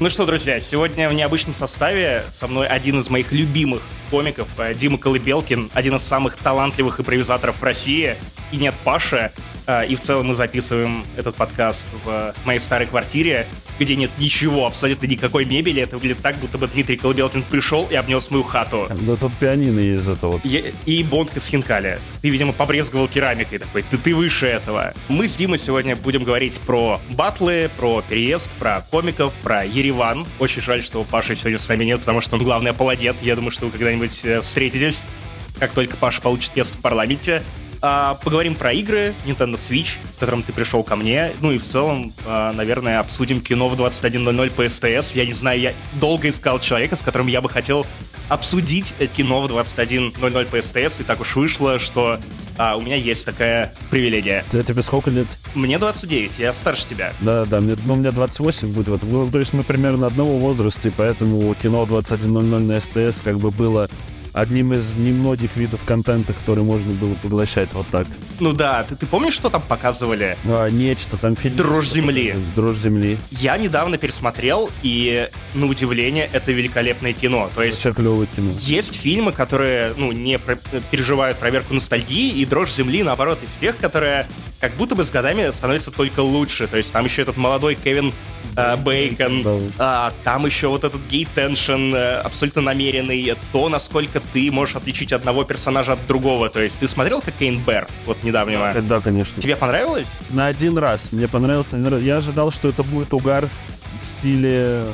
Ну что, друзья, сегодня в необычном составе со мной один из моих любимых комиков, э, Дима Колыбелкин, один из самых талантливых импровизаторов в России, и нет Паша. Э, и в целом мы записываем этот подкаст в моей старой квартире, где нет ничего, абсолютно никакой мебели. Это выглядит так, будто бы Дмитрий Колыбелкин пришел и обнес мою хату. Да тут пианино из этого. И, и бонг из хинкали. Ты, видимо, побрезговал керамикой такой. Ты, ты выше этого. Мы с Димой сегодня будем говорить про батлы, про переезд, про комиков, про Ереван. Очень жаль, что Паши сегодня с нами нет, потому что он главный апологет. Я думаю, что вы когда-нибудь э, встретитесь, как только Паша получит место в парламенте. А, поговорим про игры, Nintendo Switch, к которым ты пришел ко мне. Ну и в целом, а, наверное, обсудим кино в 21.00 по СТС. Я не знаю, я долго искал человека, с которым я бы хотел обсудить кино в 21.00 по СТС, и так уж вышло, что а, у меня есть такая привилегия. Ты, тебе сколько лет? Мне 29, я старше тебя. Да, да, мне, ну, меня 28 будет. Вот, ну, то есть мы примерно одного возраста, и поэтому кино в 21.00 на СТС как бы было одним из немногих видов контента, который можно было поглощать вот так. Ну да, ты, ты помнишь, что там показывали? А, нечто, там фильм... Дрожь земли. Дрожь земли. Я недавно пересмотрел, и, на удивление, это великолепное кино. То есть... Вообще клевое кино. Есть фильмы, которые, ну, не про- переживают проверку ностальгии, и Дрожь земли, наоборот, из тех, которые как будто бы с годами становятся только лучше. То есть там еще этот молодой Кевин э, Бейкон, Да. а, там еще вот этот гей-теншн э, абсолютно намеренный, то, насколько ты можешь отличить одного персонажа от другого. То есть ты смотрел как Кейн Бэр вот недавнего? Да, да, конечно. Тебе понравилось? На один раз. Мне понравилось на один раз. Я ожидал, что это будет угар в стиле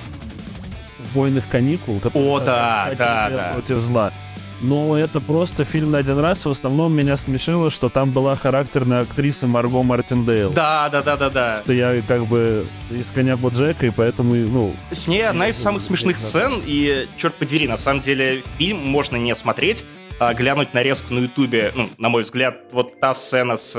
«Убойных каникул». О, да, да, да. Против зла. Но это просто фильм на один раз. В основном меня смешило, что там была характерная актриса Марго Мартиндейл. Да, да, да, да, да. Что я как бы из коня Боджека, и поэтому, ну, С ней одна из самых смешных сцен, и, черт подери, на самом деле, фильм можно не смотреть, а глянуть нарезку на ютубе, ну, на мой взгляд, вот та сцена с,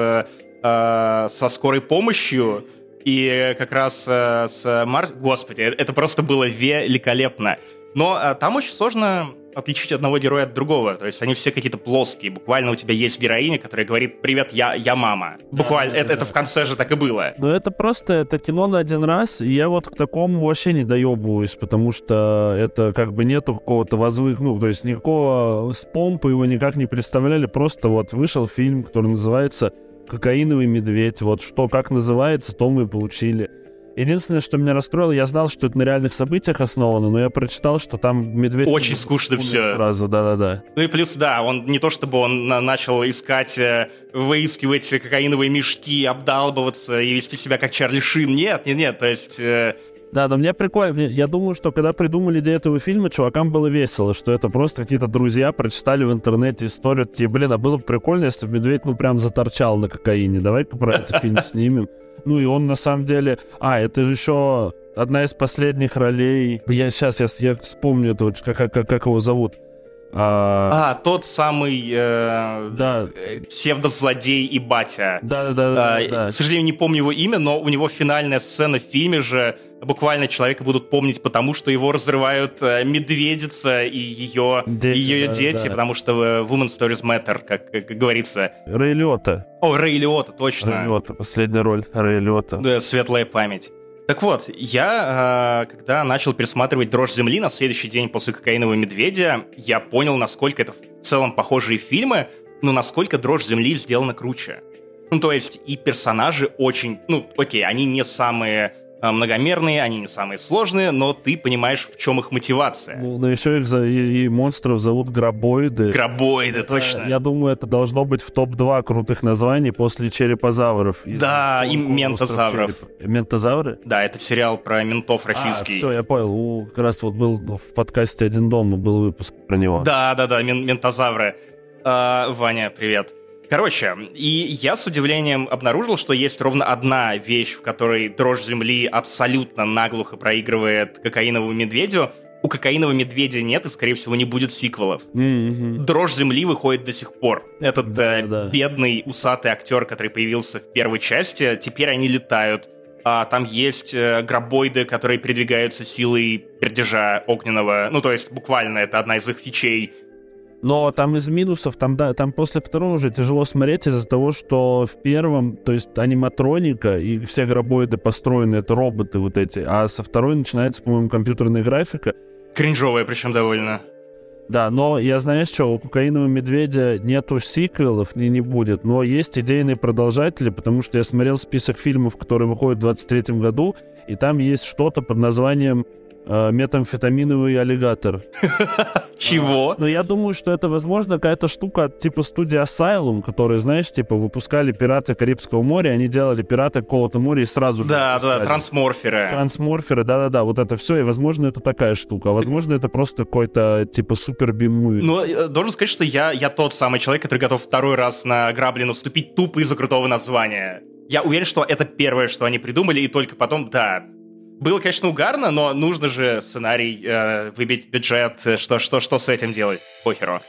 э, со скорой помощью, и как раз э, с Марс... Господи, это просто было великолепно. Но э, там очень сложно отличить одного героя от другого. То есть они все какие-то плоские. Буквально у тебя есть героиня, которая говорит «Привет, я, я мама». Буквально. да, это, да, это в конце же так и было. Ну, это просто, это кино на один раз, и я вот к такому вообще не доебываюсь, потому что это как бы нету какого-то возвых, ну, то есть никакого с помпы его никак не представляли, просто вот вышел фильм, который называется «Кокаиновый медведь», вот что, как называется, то мы и получили. Единственное, что меня расстроило, я знал, что это на реальных событиях основано, но я прочитал, что там медведь... Очень скучно всё. Сразу, да-да-да. Ну и плюс, да, он не то чтобы он на- начал искать, э, выискивать кокаиновые мешки, обдалбываться и вести себя как Чарли Шин. Нет, нет, нет, то есть... э, Да, но мне прикольно. Я думаю, что когда придумали идею этого фильма, чувакам было весело, что это просто какие-то друзья прочитали в интернете историю, такие, блин, а было бы прикольно, если бы медведь, ну, прям заторчал на кокаине. Давай-ка про этот фильм снимем. Ну, и он на самом деле... А, это же еще одна из последних ролей. Я сейчас, я, я вспомню это, как, как, как его зовут. А, А, тот самый э, да, э, псевдозлодей и батя. да, да, да, А, да. К сожалению, не помню его имя, но у него финальная сцена в фильме же буквально человека будут помнить, потому что его разрывают э, медведица и ее, Дети, ее да, дети, да. потому что э, women stories matter, как, как говорится. Рэй Лиотта. О, Рэй Лиотта, Рэй точно. Лиотта, последняя роль Рэй Лиотта. Да, светлая память. Так вот, я, э, когда начал пересматривать «Дрожь земли» на следующий день после «Кокаинового медведя», я понял, насколько это в целом похожие фильмы, но насколько «Дрожь земли» сделана круче. Ну, то есть и персонажи очень... Ну, окей, они не самые э, многомерные, они не самые сложные, но ты понимаешь, в чем их мотивация. Ну, но еще их за- и, и монстров зовут грабоиды. Грабоиды, точно. Я думаю, это должно быть в топ-2 крутых названий после черепозавров. Да, и «Остров ментозавров. черепа». Ментозавры? Да, это сериал про ментов российский. все, я понял. У, как раз вот был в подкасте «Один дома» был выпуск про него. Да, да, да, мен- ментозавры. А, Ваня, привет. Короче, и я с удивлением обнаружил, что есть ровно одна вещь, в которой дрожь земли абсолютно наглухо проигрывает кокаиновому медведю. У кокаинового медведя нет и, скорее всего, не будет сиквелов. М-м-м. Дрожь земли выходит до сих пор. Этот Да, э, да. бедный усатый актер, который появился в первой части, теперь они летают. А, там есть э, гробоиды, которые передвигаются силой пердежа огненного. Ну, то есть, буквально, это одна из их фичей. Но там из минусов, там, да, там после второго уже тяжело смотреть из-за того, что в первом, то есть аниматроника и все гробоиды построены, это роботы вот эти, а со второй начинается, по-моему, компьютерная графика. Кринжовая причем довольно. Да, но я знаю, что у «Кокаинового медведя» нету сиквелов, и не будет, но есть идейные продолжатели, потому что я смотрел список фильмов, которые выходят в 23 году, и там есть что-то под названием метамфетаминовый аллигатор. Чего? Но я думаю, что это, возможно, какая-то штука типа студии Asylum, которые, знаешь, типа выпускали «Пираты Карибского моря», они делали «Пираты какого-то моря» и сразу же... Да, да, трансморферы. Трансморферы, да-да-да, вот это все, и, возможно, это такая штука, а возможно, это просто какой-то, типа, супер бимуви. Ну, э, должен сказать, что я, я тот самый человек, который готов второй раз на грабли наступить тупо из-за крутого названия. Я уверен, что это первое, что они придумали, и только потом, да, было, конечно, угарно, но нужно же сценарий, э, выбить бюджет, э, что, что, что с этим делать, похеру.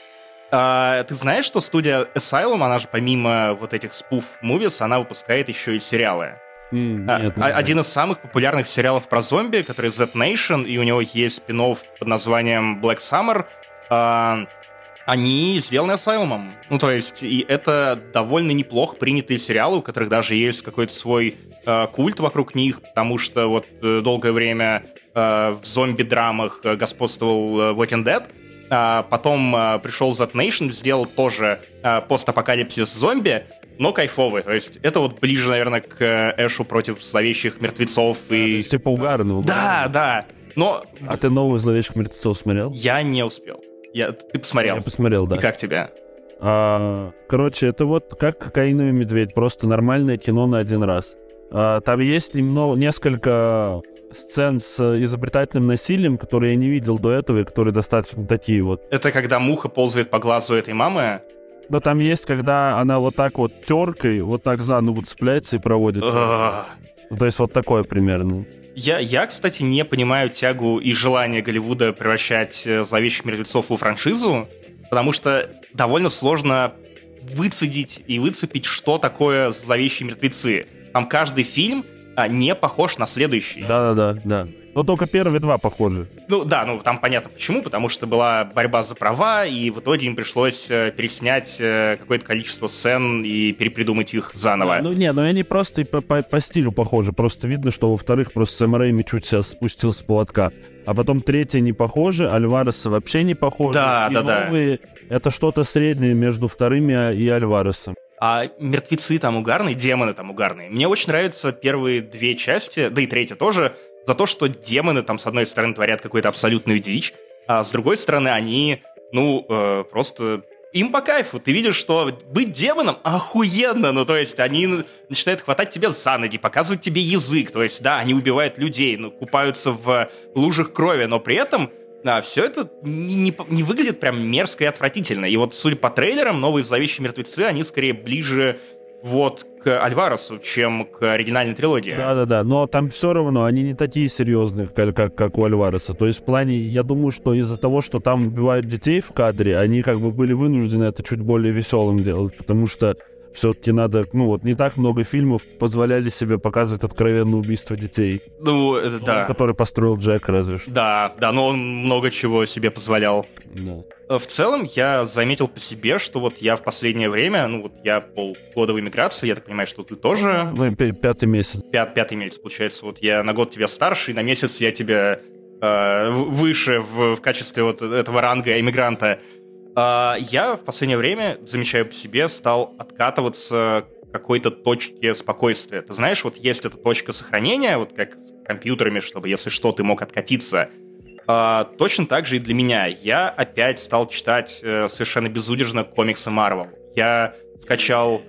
А, ты знаешь, что студия Asylum, она же помимо вот этих спуф-мувис, она выпускает еще и сериалы. А, нет, не а-. Один из самых популярных сериалов про зомби, который Z Nation, и у него есть спин под названием Black Summer. А, они сделаны Asylum. Ну, то есть, и это довольно неплохо принятые сериалы, у которых даже есть какой-то свой э, культ вокруг них, потому что вот э, долгое время э, в зомби-драмах э, господствовал э, Walking Dead, а потом э, пришел Z Nation, сделал тоже э, постапокалипсис зомби, но кайфовый. То есть это вот ближе, наверное, к э, Эшу против зловещих мертвецов и... есть, типа угарно. Да, да. Но А ты новый «Зловещих мертвецов» смотрел? я не успел. Я... Ты посмотрел. Я посмотрел, да. И как тебе? А, короче, это вот как «Кокаиновый медведь», просто нормальное кино на один раз. А, там есть немного, несколько сцен с изобретательным насилием, которые я не видел до этого, и которые достаточно такие вот. Это когда муха ползает по глазу этой мамы. Но там есть, когда она вот так вот теркой, вот так за ногу цепляется и проводит. То есть вот такое примерно. Я, я, кстати, не понимаю тягу и желание Голливуда превращать э, «Зловещих мертвецов» в франшизу, потому что довольно сложно выцедить и выцепить, что такое «Зловещие мертвецы». Там каждый фильм а, не похож на следующий. Да-да-да, да. Но только первые два похожи. Ну да, ну там понятно почему, потому что была борьба за права, и в итоге им пришлось э, переснять э, какое-то количество сцен и перепридумать их заново. Ну не, ну они просто и по, по- по стилю похожи. Просто видно, что во-вторых, просто Сэм Рэйми чуть себя спустил с поводка. А потом третье не похоже, Альвареса вообще не похоже. Да, И да, да. новые это что-то среднее между вторыми и Альваресом. А мертвецы там угарные, демоны там угарные. Мне очень нравятся первые две части, да и третья тоже, за то, что демоны там, с одной стороны, творят какую-то абсолютную дичь, а с другой стороны, они, ну, э, просто... Им по кайфу. Ты видишь, что быть демоном охуенно. Ну, то есть, они начинают хватать тебя за ноги, показывать тебе язык. То есть, да, они убивают людей, ну, купаются в лужах крови, но при этом да, все это не, не не выглядит прям мерзко и отвратительно. И вот, судя по трейлерам, новые зловещие мертвецы, они скорее ближе вот к Альваресу, чем к оригинальной трилогии. Да-да-да, но там все равно они не такие серьезные, как, как, как у Альвареса. То есть в плане, я думаю, что из-за того, что там убивают детей в кадре, они как бы были вынуждены это чуть более веселым делать, потому что все-таки надо, ну вот, не так много фильмов позволяли себе показывать откровенное убийство детей. Ну, это да. Который построил Джек, разве что. Да, да, но он много чего себе позволял. Да. Э, В целом, я заметил по себе, что вот я в последнее время, ну вот я полгода в эмиграции, я так понимаю, что ты тоже Ну, пятый месяц. пят- пятый месяц, получается. Вот я на год тебя старше, и на месяц я тебя э, выше в, в качестве вот этого ранга иммигранта. А, я в последнее время, замечаю по себе, стал откатываться к какой-то точке спокойствия. Ты знаешь, вот есть эта точка сохранения, вот как с компьютерами, чтобы, если что, ты мог откатиться. А, точно так же и для меня. Я опять стал читать э, совершенно безудержно комиксы Marvel. Я скачал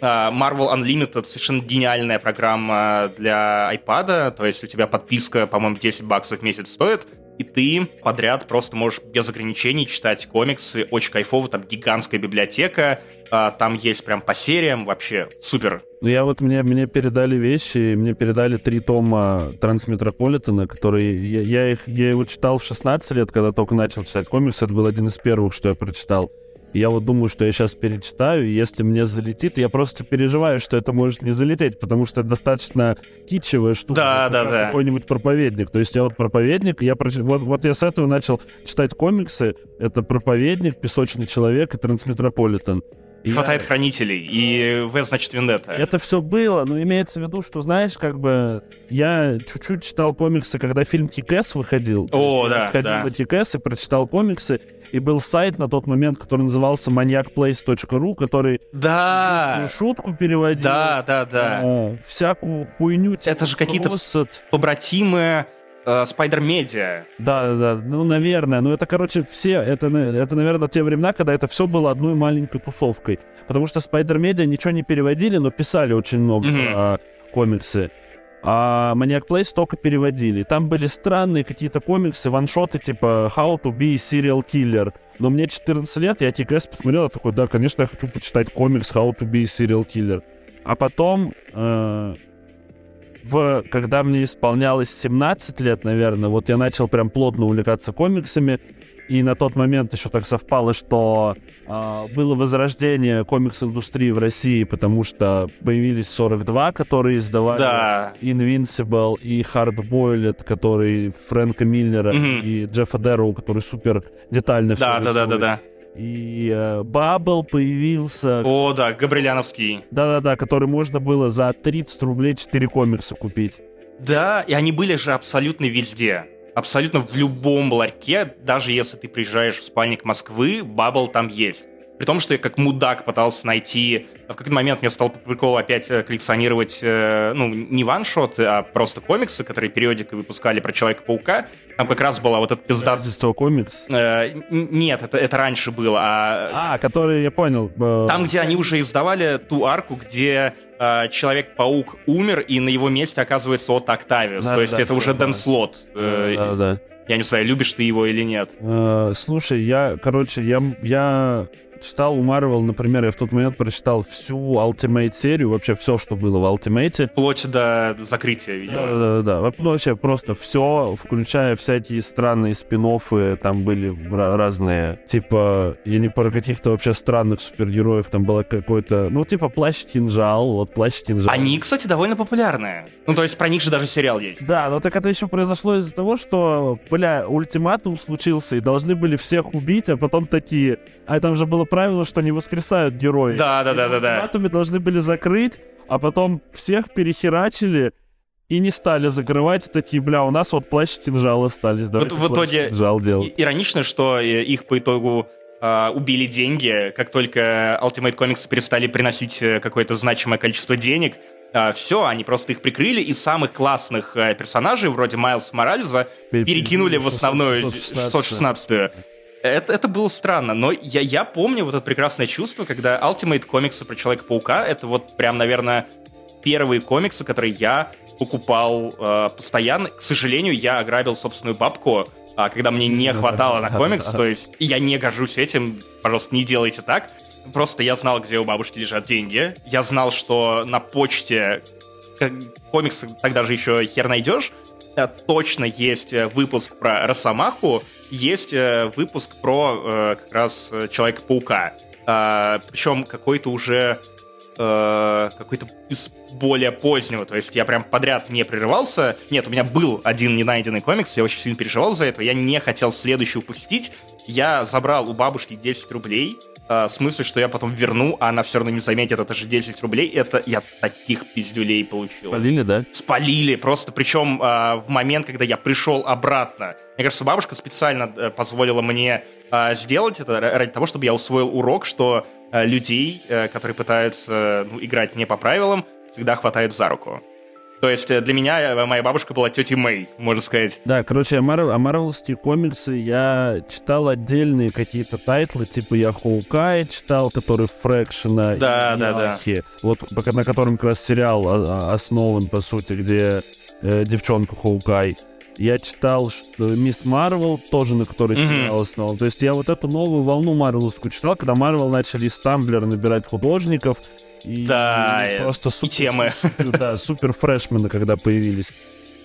а, Marvel Unlimited, совершенно гениальная программа для iPad, то есть у тебя подписка, по-моему, 10 баксов в месяц стоит, и ты подряд просто можешь без ограничений читать комиксы, очень кайфово, там гигантская библиотека, а, там есть прям по сериям, вообще супер. Ну, я вот, мне, мне передали вещи, мне передали три тома Трансметрополитена, которые... Я, я их, я его читал в 16 лет, когда только начал читать комиксы, это был один из первых, что я прочитал. Я вот думаю, что я сейчас перечитаю, и если мне залетит, я просто переживаю, что это может не залететь, потому что это достаточно китчевая штука. Да, да, да. Какой-нибудь проповедник. То есть я вот проповедник, я проч... вот, вот я с этого начал читать комиксы. Это проповедник, песочный человек и трансметрополитен. И Хватает я... хранителей, и В, значит, Вендетта. Это все было, но имеется в виду, что, знаешь, как бы я чуть-чуть читал комиксы, когда фильм Кикэс выходил. О, да, сходил да. на Кикэс и прочитал комиксы, и был сайт на тот момент, который назывался maniacplace.ru, который да. шутку переводил. Да, да, да. А, всякую хуйню. Типа Это же какие-то побратимы Spider Media. Да, да, да, ну, наверное. Ну, это, короче, все, это, это, наверное, те времена, когда это все было одной маленькой тусовкой. Потому что Spider Media ничего не переводили, но писали очень много mm-hmm. а, комиксы. А Maniac Place только переводили. Там были странные какие-то комиксы, one-shot ы типа How to be serial killer. Но мне 14 лет, я ТКС посмотрел, я такой, да, конечно, я хочу почитать комикс How to be serial killer. А потом э, в, когда мне исполнялось 17 лет, наверное, вот я начал прям плотно увлекаться комиксами, и на тот момент еще так совпало, что э, было возрождение комикс-индустрии в России, потому что появились 42, которые издавали да. Invincible и Hardboiled, который Фрэнка Миллера mm-hmm. и Джеффа Дэроу, который супер детально да, все да, да, да, да. И э, Бабл появился. О, да, Габриляновский. Да-да-да, который можно было за 30 рублей 4 комикса купить. Да, и они были же абсолютно везде. Абсолютно в любом ларьке, даже если ты приезжаешь в спальник Москвы, Бабл там есть. При том, что я как мудак пытался найти... В какой-то момент мне стал по приколу опять э, коллекционировать, э, ну, не ваншоты, а просто комиксы, которые периодикой выпускали про Человека-паука. Там как раз была вот эта пизда... Издательство комикс? Э, нет, это, это раньше было. А, а который, я понял. Там, где они уже издавали ту арку, где э, Человек-паук умер, и на его месте оказывается от Октавиус. Да, То есть да, это уже Дэн Слот. Э, да, да. Я не знаю, любишь ты его или нет. Э, слушай, я, короче, я, я читал у Marvel, например, я в тот момент прочитал всю Ultimate серию, вообще все, что было в Ultimate. Вплоть до закрытия, видимо. Да, да, да. Ну, вообще просто все, включая всякие странные спин там были разные. Типа, я не про каких-то вообще странных супергероев, там было какой-то, ну, типа плащ-кинжал, вот плащ-кинжал. Они, кстати, довольно популярные. Ну, то есть про них же даже сериал есть. Да, но так это еще произошло из-за того, что, бля, ультиматум случился, и должны были всех убить, а потом такие, а там же было правило, что не воскресают герои. Да, да, да, да, да. Атоми должны были закрыть, а потом всех перехерачили и не стали закрывать, такие, бля, у нас вот плащ кинжал остались. Вот в итоге кинжал делать. иронично, что э, их по итогу э, убили деньги, как только Ultimate Comics перестали приносить э, какое-то значимое количество денег, Uh, все, они просто их прикрыли, и самых классных uh, персонажей, вроде Майлса Морализа, перекинули в основную 616-ю. Это, это было странно, но я, я помню вот это прекрасное чувство, когда Ultimate комиксы про Человека-паука, это вот прям, наверное, первые комиксы, которые я покупал э, постоянно. К сожалению, я ограбил собственную бабку, э, когда мне не хватало на комикс, то есть я не горжусь этим, пожалуйста, не делайте так. Просто я знал, где у бабушки лежат деньги. Я знал, что на почте комиксы тогда же еще хер найдешь. Э, точно есть э, выпуск про Росомаху, есть э, выпуск про как раз Человека-паука. А, Причем какой-то уже какой-то из более позднего, то есть я прям подряд не прерывался. Нет, у меня был один ненайденный комикс, я очень сильно переживал за это, я не хотел следующий упустить. Я забрал у бабушки 10 рублей, э, смысле, что я потом верну, а она все равно не заметит, это же 10 рублей, это я таких пиздюлей получил. Спалили, да? Спалили, просто причем э, в момент, когда я пришел обратно. Мне кажется, бабушка специально э, позволила мне э, сделать это ради того, чтобы я усвоил урок, что э, людей, э, которые пытаются ну, играть не по правилам, всегда хватают за руку. То есть э, для меня э, моя бабушка была тетей Мэй, можно сказать. Да, короче, а, Марвел, а марвелские комиксы я читал отдельные какие-то тайтлы, типа я Hawkeye читал, который Фрэкшена да, и да, я их, да. вот на котором как раз сериал основан, по сути, где э, девчонка Hawkeye. Я читал, что Мисс Марвел тоже на которой mm-hmm. сериал основан. То есть я вот эту новую волну Марвеловскую читал, когда Марвел начали из Тамблера набирать художников, и да, просто супер, и темы. Супер, да, супер фрешмены, когда появились.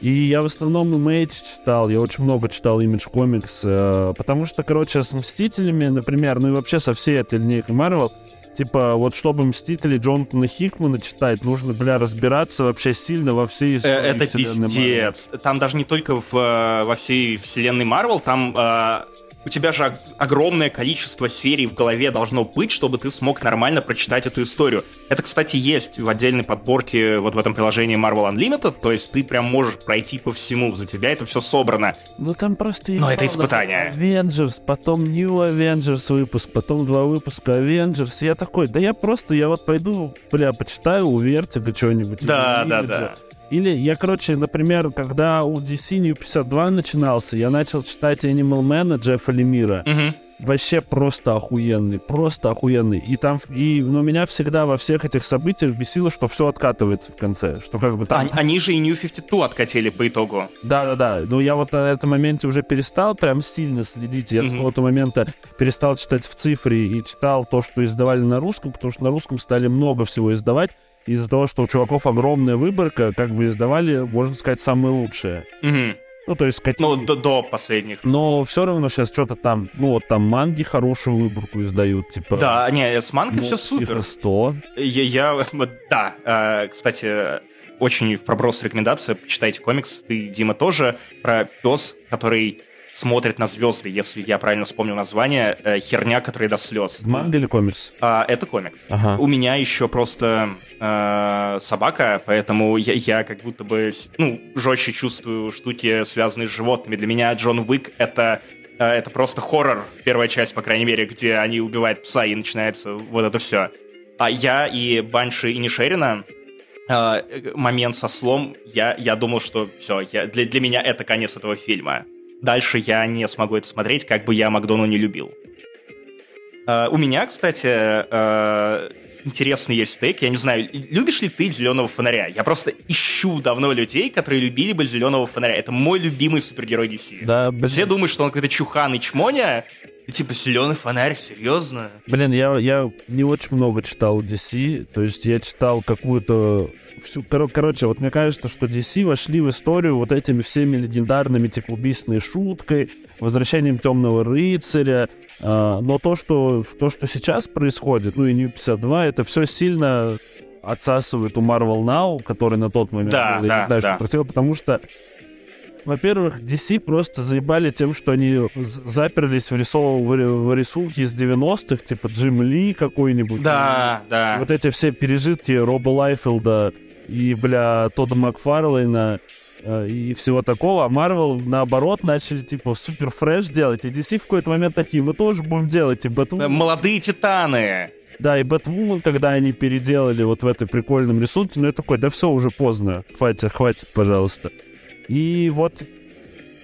И я в основном Image читал, я очень много читал Image Comics, э, потому что, короче, с Мстителями, например, ну и вообще со всей этой линейкой Marvel, типа, вот чтобы Мстители Джонатана Хикмана читать, нужно, бля, разбираться вообще сильно во всей Э, истории Это вселенной Marvel. пиздец. Там даже не только в, э, во всей вселенной Марвел, там э, у тебя же ог- огромное количество серий в голове должно быть, чтобы ты смог нормально прочитать эту историю. Это, кстати, есть в отдельной подборке вот в этом приложении Marvel Unlimited, то есть ты прям можешь пройти по всему, за тебя это все собрано. Ну там просто... Но это испытание. Avengers, потом New Avengers выпуск, потом два выпуска Avengers. Я такой, да я просто, я вот пойду, бля, почитаю у что-нибудь. Да, да, да. Или я, короче, например, когда у DC New 52 начинался, я начал читать Animal Man Джеффа Лемира. Мгм. Вообще просто охуенный, просто охуенный. И там, и, но меня всегда во всех этих событиях бесило, что все откатывается в конце. Что как бы там... Они, они же и New 52 откатили по итогу. Да-да-да, но я вот на этом моменте уже перестал прям сильно следить. Я с Мгм. какого-то момента перестал читать в цифре и читал то, что издавали на русском, потому что на русском стали много всего издавать. Из-за того, что у чуваков огромная выборка, как бы издавали, можно сказать, самые лучшие. Мгм. Ну, то есть какие... Ну, до, до последних. Но все равно сейчас что-то там, ну, вот там манги хорошую выборку издают, типа... Да, не, с мангой все Монстр супер. 100. Я, я- да, э, кстати, очень в проброс рекомендация, почитайте комикс, ты, Дима, тоже, про пес, который смотрит на звезды, если я правильно вспомнил название, э, херня, которая до слез. Манга или комикс? А, это комикс. Ага. У меня еще просто э, собака, поэтому я, я как будто бы ну, жестче чувствую штуки, связанные с животными. Для меня Джон Уик — это э, это просто хоррор, первая часть, по крайней мере, где они убивают пса и начинается вот это все. А я и Банши и Нишерина э, момент со слом, я, я думал, что все, я, для, для меня это конец этого фильма. Дальше я не смогу это смотреть, как бы я Макдону не любил. Э, у меня, кстати, э, интересный есть стейк. Я не знаю, любишь ли ты зеленого фонаря? Я просто ищу давно людей, которые любили бы зеленого фонаря. Это мой любимый супергерой DC. Да, блин. Все думают, что он какой-то чухан и чмоня. И типа, зеленый фонарь, серьезно? Блин, я, я не очень много читал DC, то есть я читал какую-то всю... коро- Короче, вот мне кажется, что DC вошли в историю вот этими всеми легендарными, типа, убийственной шуткой, возвращением Темного Рыцаря, а, но то что, то, что сейчас происходит, ну и New 52, это все сильно отсасывает у Marvel Now, который на тот момент Да, был, я да, не знаю, да. что происходило, потому что во-первых, DC просто заебали тем, что они заперлись в, рисов... в ри- в рисунки из 90-х, типа Джим Ли какой-нибудь. Да, И да. Вот эти все пережитки Роба Лайфилда и, бля, Тодда Макфарлейна э, и всего такого, а Marvel, наоборот, начали, типа, супер fresh делать, и DC в какой-то момент такие, мы тоже будем делать, и Batwoman, Молодые титаны. да, и Batwoman, когда они переделали вот в этой прикольном рисунке, ну я такой, да все, уже поздно, хватит, хватит, пожалуйста. И вот,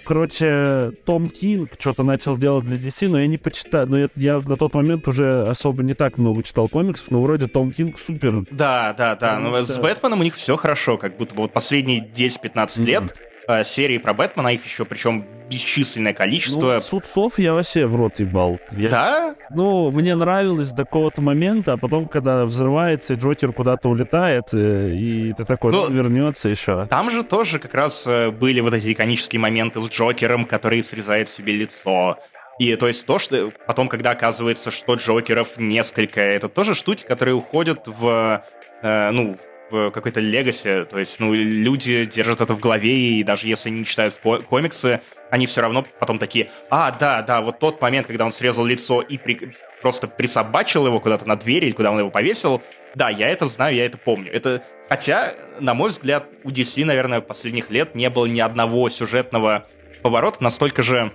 короче, Том Кинг что-то начал делать для DC, но я не почитал, но я, я на тот момент уже особо не так много читал комиксов, но вроде Том Кинг супер Да, да, да. Но что- с Бэтменом у них все хорошо, как будто бы вот последние 10-15 Мгм. лет серии про Бэтмена, их еще причем бесчисленное количество. Ну, судцов я вообще в рот ебал. Я- Да? Ну, мне нравилось до какого-то момента, а потом, когда взрывается, Джокер куда-то улетает, э, и ты такой, ну, Ну, вернется еще. Там же тоже как раз э, были вот эти иконические моменты с Джокером, который срезает себе лицо. И то есть то, что потом, когда оказывается, что Джокеров несколько, это тоже штуки, которые уходят в, э, ну, в какой-то легаси. То есть, ну, люди держат это в голове, и даже если не читают комиксы, они все равно потом такие, а, да, да, вот тот момент, когда он срезал лицо и при- просто присобачил его куда-то на дверь или куда он его повесил, да, я это знаю, я это помню. Это, хотя, на мой взгляд, у DC, наверное, последних лет не было ни одного сюжетного поворота настолько же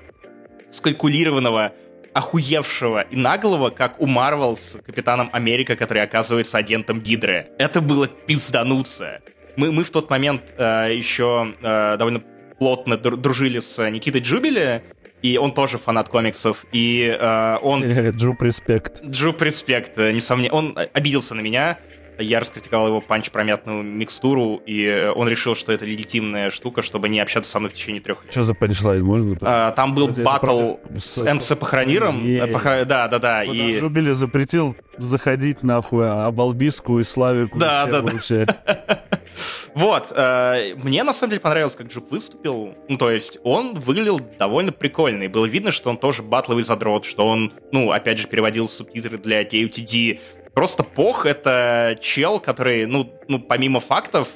скалькулированного, охуевшего и наглого, как у Марвел с Капитаном Америка, который оказывается агентом Гидры. Это было пиздануться. Мы, мы в тот момент э, еще э, довольно плотно дру- дружили с Никитой Джубилли, и он тоже фанат комиксов, и э, он Джуп респект. Джуп респект, э, несомненно. Он э, обиделся на меня. Я раскритиковал его панч про мятную микстуру, и э, он решил, что это легитимная штука, чтобы не общаться со мной в течение трех лет. Что за панчлайн, можно? А, там был Это батл против- с МЦ Похоронилом. Э, Похо- Да, да, да. Куда И... Джубилли запретил заходить нахуй, Обелиску и Славику. Да, да, да. Вот, э, мне на самом деле понравилось, как Джуб выступил. Ну, то есть, он выглядел довольно прикольно. И было видно, что он тоже батловый задрот, что он, ну, опять же, переводил субтитры для TUTD. Просто Пох — это чел, который, ну, ну помимо фактов,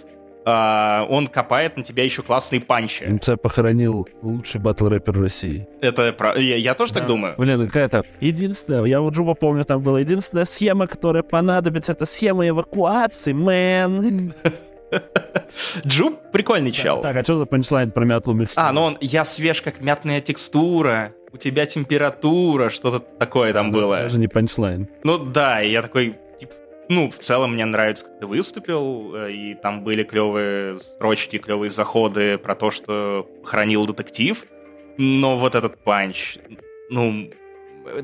Uh, он копает на тебя еще классные панчи. МЦ похоронил лучший батл рэпер России. Это про... я, я тоже да. так думаю. Блин, какая-то единственная, я вот Джуба помню, там была единственная схема, которая понадобится, это схема эвакуации, мэн. Джуб прикольный чел. Так, а что за панчлайн про мятную микстуру? А, ну он, я свеж, как мятная микстура, у тебя температура, что-то такое там было. Даже не панчлайн. Ну да, и я такой, типа, ну, в целом мне нравится, как ты выступил, э, и там были клевые строчки, клевые заходы про то, что хранил детектив, но вот этот панч, ну,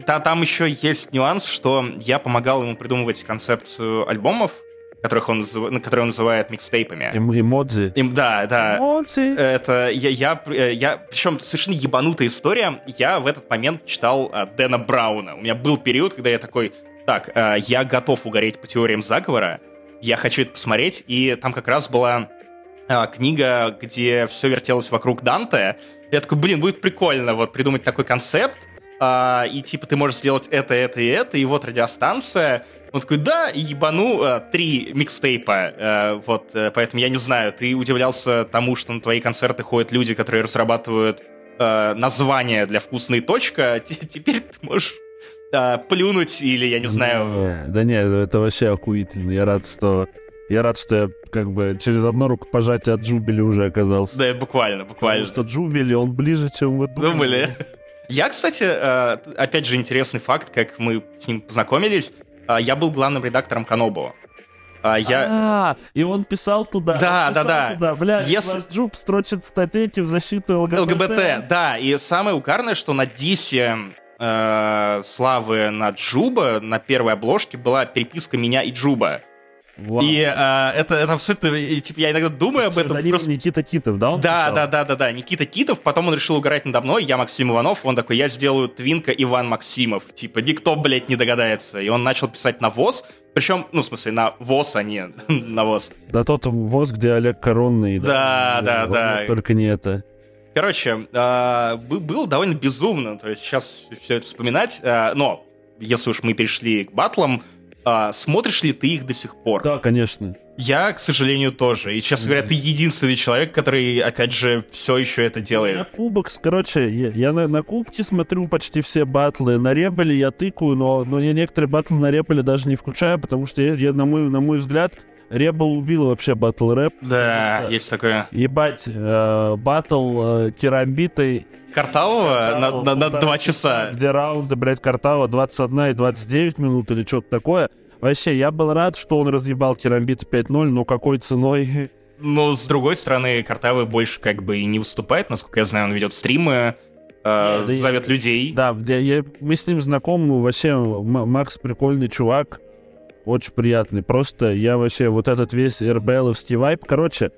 да, там еще есть нюанс, что я помогал ему придумывать концепцию альбомов, которых он, которые он называет микстейпами. Эм, эмодзи. Им, да, да. Эмодзи. Это я, я, э, я, причем совершенно ебанутая история. Я в этот момент читал а, Дэна Брауна. У меня был период, когда я такой, так, а, я готов угореть по теориям заговора, я хочу это посмотреть, и там как раз была а, книга, где все вертелось вокруг Данте. Я такой, блин, будет прикольно вот придумать такой концепт, а, и типа ты можешь сделать это, это и это, и вот радиостанция, он такой, да, ебану э, три микстейпа. Э, вот, э, поэтому я не знаю, ты удивлялся тому, что на твои концерты ходят люди, которые разрабатывают э, название для вкусной точка. Теперь ты можешь э, плюнуть или, я не знаю... Не, да нет, это вообще охуительно. Я рад, что... Я рад, что я как бы через одно рукопожатие от Джубили уже оказался. Да, буквально, буквально. Потому что Джубили, он ближе, чем вы думали. Думали. Я, кстати, э, опять же, интересный факт, как мы с ним познакомились. А, я был главным редактором Канобу. А, я... А, и он писал туда. Да, да, да. Туда. Бля, Если... Джуб строчит статейки в защиту ЛГБТ. ЛГБТ, да. И самое угарное, что на дисе э, славы на Джуба на первой обложке была переписка меня и Джуба. Вау. И а, это, это абсолютно... И, типа, я иногда думаю об этом. Просто... Никита Китов, да? Он да, да, да, да, да. Никита Китов. Потом он решил угорать надо мной. Я Максим Иванов. Он такой, я сделаю Твинка Иван Максимов. Типа, никто, блядь, не догадается. И он начал писать на ВОЗ. Причем, ну, в смысле, на ВОЗ, а не на ВОЗ. Да тот ВОЗ, где Олег Коронный. Да, да, да. да. Только не это. Короче, э, было довольно безумно. То есть сейчас все это вспоминать. Э, но если уж мы перешли к батлам, а, смотришь ли ты их до сих пор? Да, конечно. Я, к сожалению, тоже. И, честно говоря, ты единственный человек, который, опять же, все еще это делает. На кубок, короче, я, я на, на кубке смотрю почти все батлы. На репеле я тыкаю, но, но я некоторые батлы на репеле даже не включаю, потому что я, я на, мой, на мой взгляд, Ребел убил вообще батл рэп. Да, есть такое. Ебать, э, батл э, керамбитой Картавого на, на, на 2 часа. Где раунды, блядь, Картава 21 и 29 минут или что-то такое. Вообще, я был рад, что он разъебал Керамбит 5-0, но какой ценой? Но, с другой стороны, Картавы больше как бы и не выступает, насколько я знаю, он ведет стримы, э, Нет, зовет я, людей. Да, я, я, мы с ним знакомы, вообще, Макс прикольный чувак, очень приятный. Просто я вообще вот этот весь РБЛовский вайп, короче,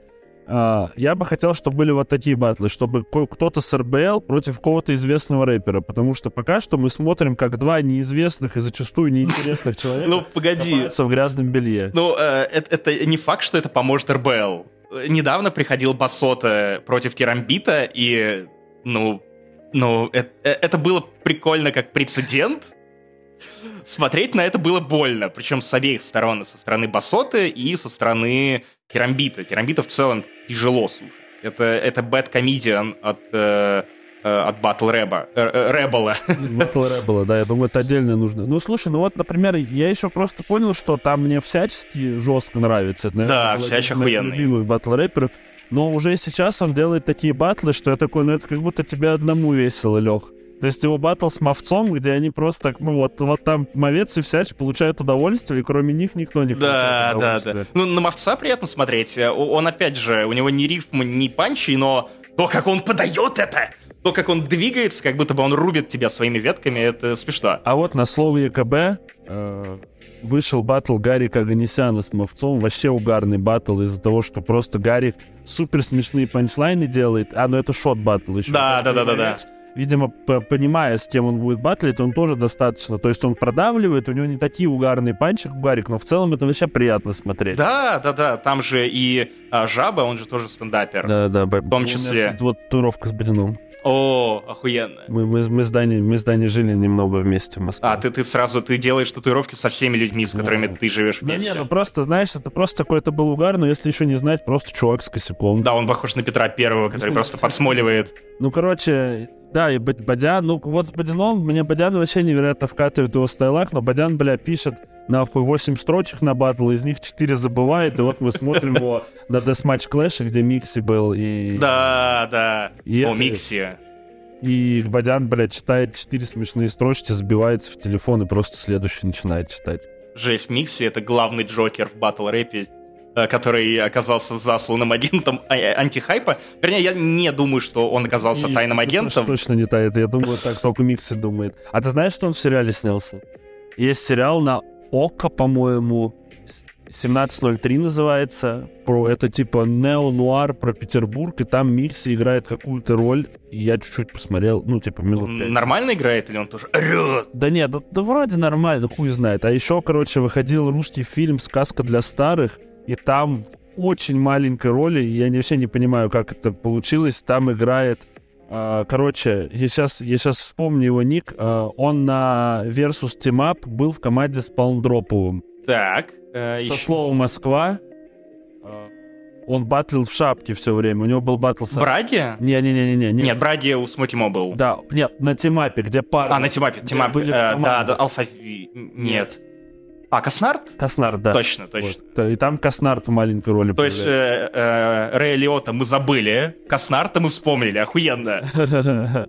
я бы хотел, чтобы были вот такие батлы, чтобы кто-то с РБЛ против какого-то известного рэпера, потому что пока что мы смотрим, как два неизвестных и зачастую неинтересных человека ну, погоди. в грязном белье. Ну, э, это, не факт, что это поможет РБЛ. Недавно приходил Басота против Керамбита, и, ну, ну, это, э, это было прикольно как прецедент, смотреть на это было больно, причем с обеих сторон, со стороны Басоты и со стороны Керамбита. Керамбита в целом тяжело слушать. Это, это bad comedian от, э, э, от Battle Рэба. Э, Рэббла. Battle Рэббла, да, я думаю, это отдельно нужно. Ну, слушай, ну вот, например, я еще просто понял, что там мне всячески жестко нравится. Это, наверное, да, всячески охуенный. любимых батл рэперов. Но уже сейчас он делает такие батлы, что я такой, ну это как будто тебе одному весело, Лех. То есть его батл с Мовцом, где они просто, ну вот, вот там Мовец и Всяч получают удовольствие, и кроме них никто не да, получает Да, да, да. Ну, на Мовца приятно смотреть. Он, опять же, у него ни рифм, ни панчи, но то, как он подает это, то, как он двигается, как будто бы он рубит тебя своими ветками, это смешно. А вот на слово ЕКБ э, вышел батл Гарика Аганесяна с Мовцом. Вообще угарный батл из-за того, что просто Гарик супер смешные панчлайны делает. А, ну это шот батл еще. Да, да, да, да, да. Видимо, понимая, с кем он будет батлить, он тоже достаточно. То есть он продавливает, у него не такие угарные панчи, как Гарик, но в целом это вообще приятно смотреть. Да, да, да. Там же и а, Жаба, он же тоже стендапер. Да, да. В том числе. Вот татуировка с Брином. О, охуенно. Мы, мы, мы, с Даней, мы с Даней жили немного вместе в Москве. А, ты, ты сразу ты делаешь татуировки со всеми людьми, с которыми да. ты живешь вместе. Да не, ну просто, знаешь, это просто какой-то был угар, но если еще не знать, просто чувак с косяком. Да, он похож на Петра Первого, который просто подсмоливает. Ну, короче, да, и Бадян, ну вот с Бадяном, мне Бадян вообще невероятно вкатывает его стайлах, но Бадян, бля, пишет нахуй 8 строчек на батл, из них 4 забывает, и вот мы смотрим его на Deathmatch Clash, где Микси был, и... Да, да, и о, Микси. И Бадян, блядь, читает четыре смешные строчки, сбивается в телефон и просто следующий начинает читать. Жесть, Микси — это главный Джокер в батл рэпе, который оказался засланным агентом а, э, антихайпа. Вернее, я не думаю, что он оказался и тайным агентом. Точно не тает. Я думаю, так только Микси думает. А ты знаешь, что он в сериале снялся? Есть сериал на Ока, по-моему, 1703 называется. Про это типа нео-нуар про Петербург, и там Микси играет какую-то роль. И я чуть-чуть посмотрел, ну, типа, минут 5. Нормально играет или он тоже орёт? Да нет, да, да вроде нормально, хуй знает. А еще, короче, выходил русский фильм «Сказка для старых», и там в очень маленькой роли, я вообще не понимаю, как это получилось, там играет Uh, короче, я сейчас, я сейчас вспомню его ник. Uh, он на Versus Team Up был в команде с Палмдроповым. Так. Э, Со еще... Слово Москва. Э, он батлил в шапке все время. У него был батл с... Бради? Не-не-не. не. Нет, Бради у Смоки Мо был. Да, нет, на Team Up'е, где пара... А, на Team Up'е, Team Up. Были э, да, да, Алфави... Нет. А, Коснард? Коснард, да. Точно, точно. Вот. И там Коснард в маленькой роли. То есть э, э, Рэя Лиота мы забыли, Коснарда мы вспомнили, охуенно.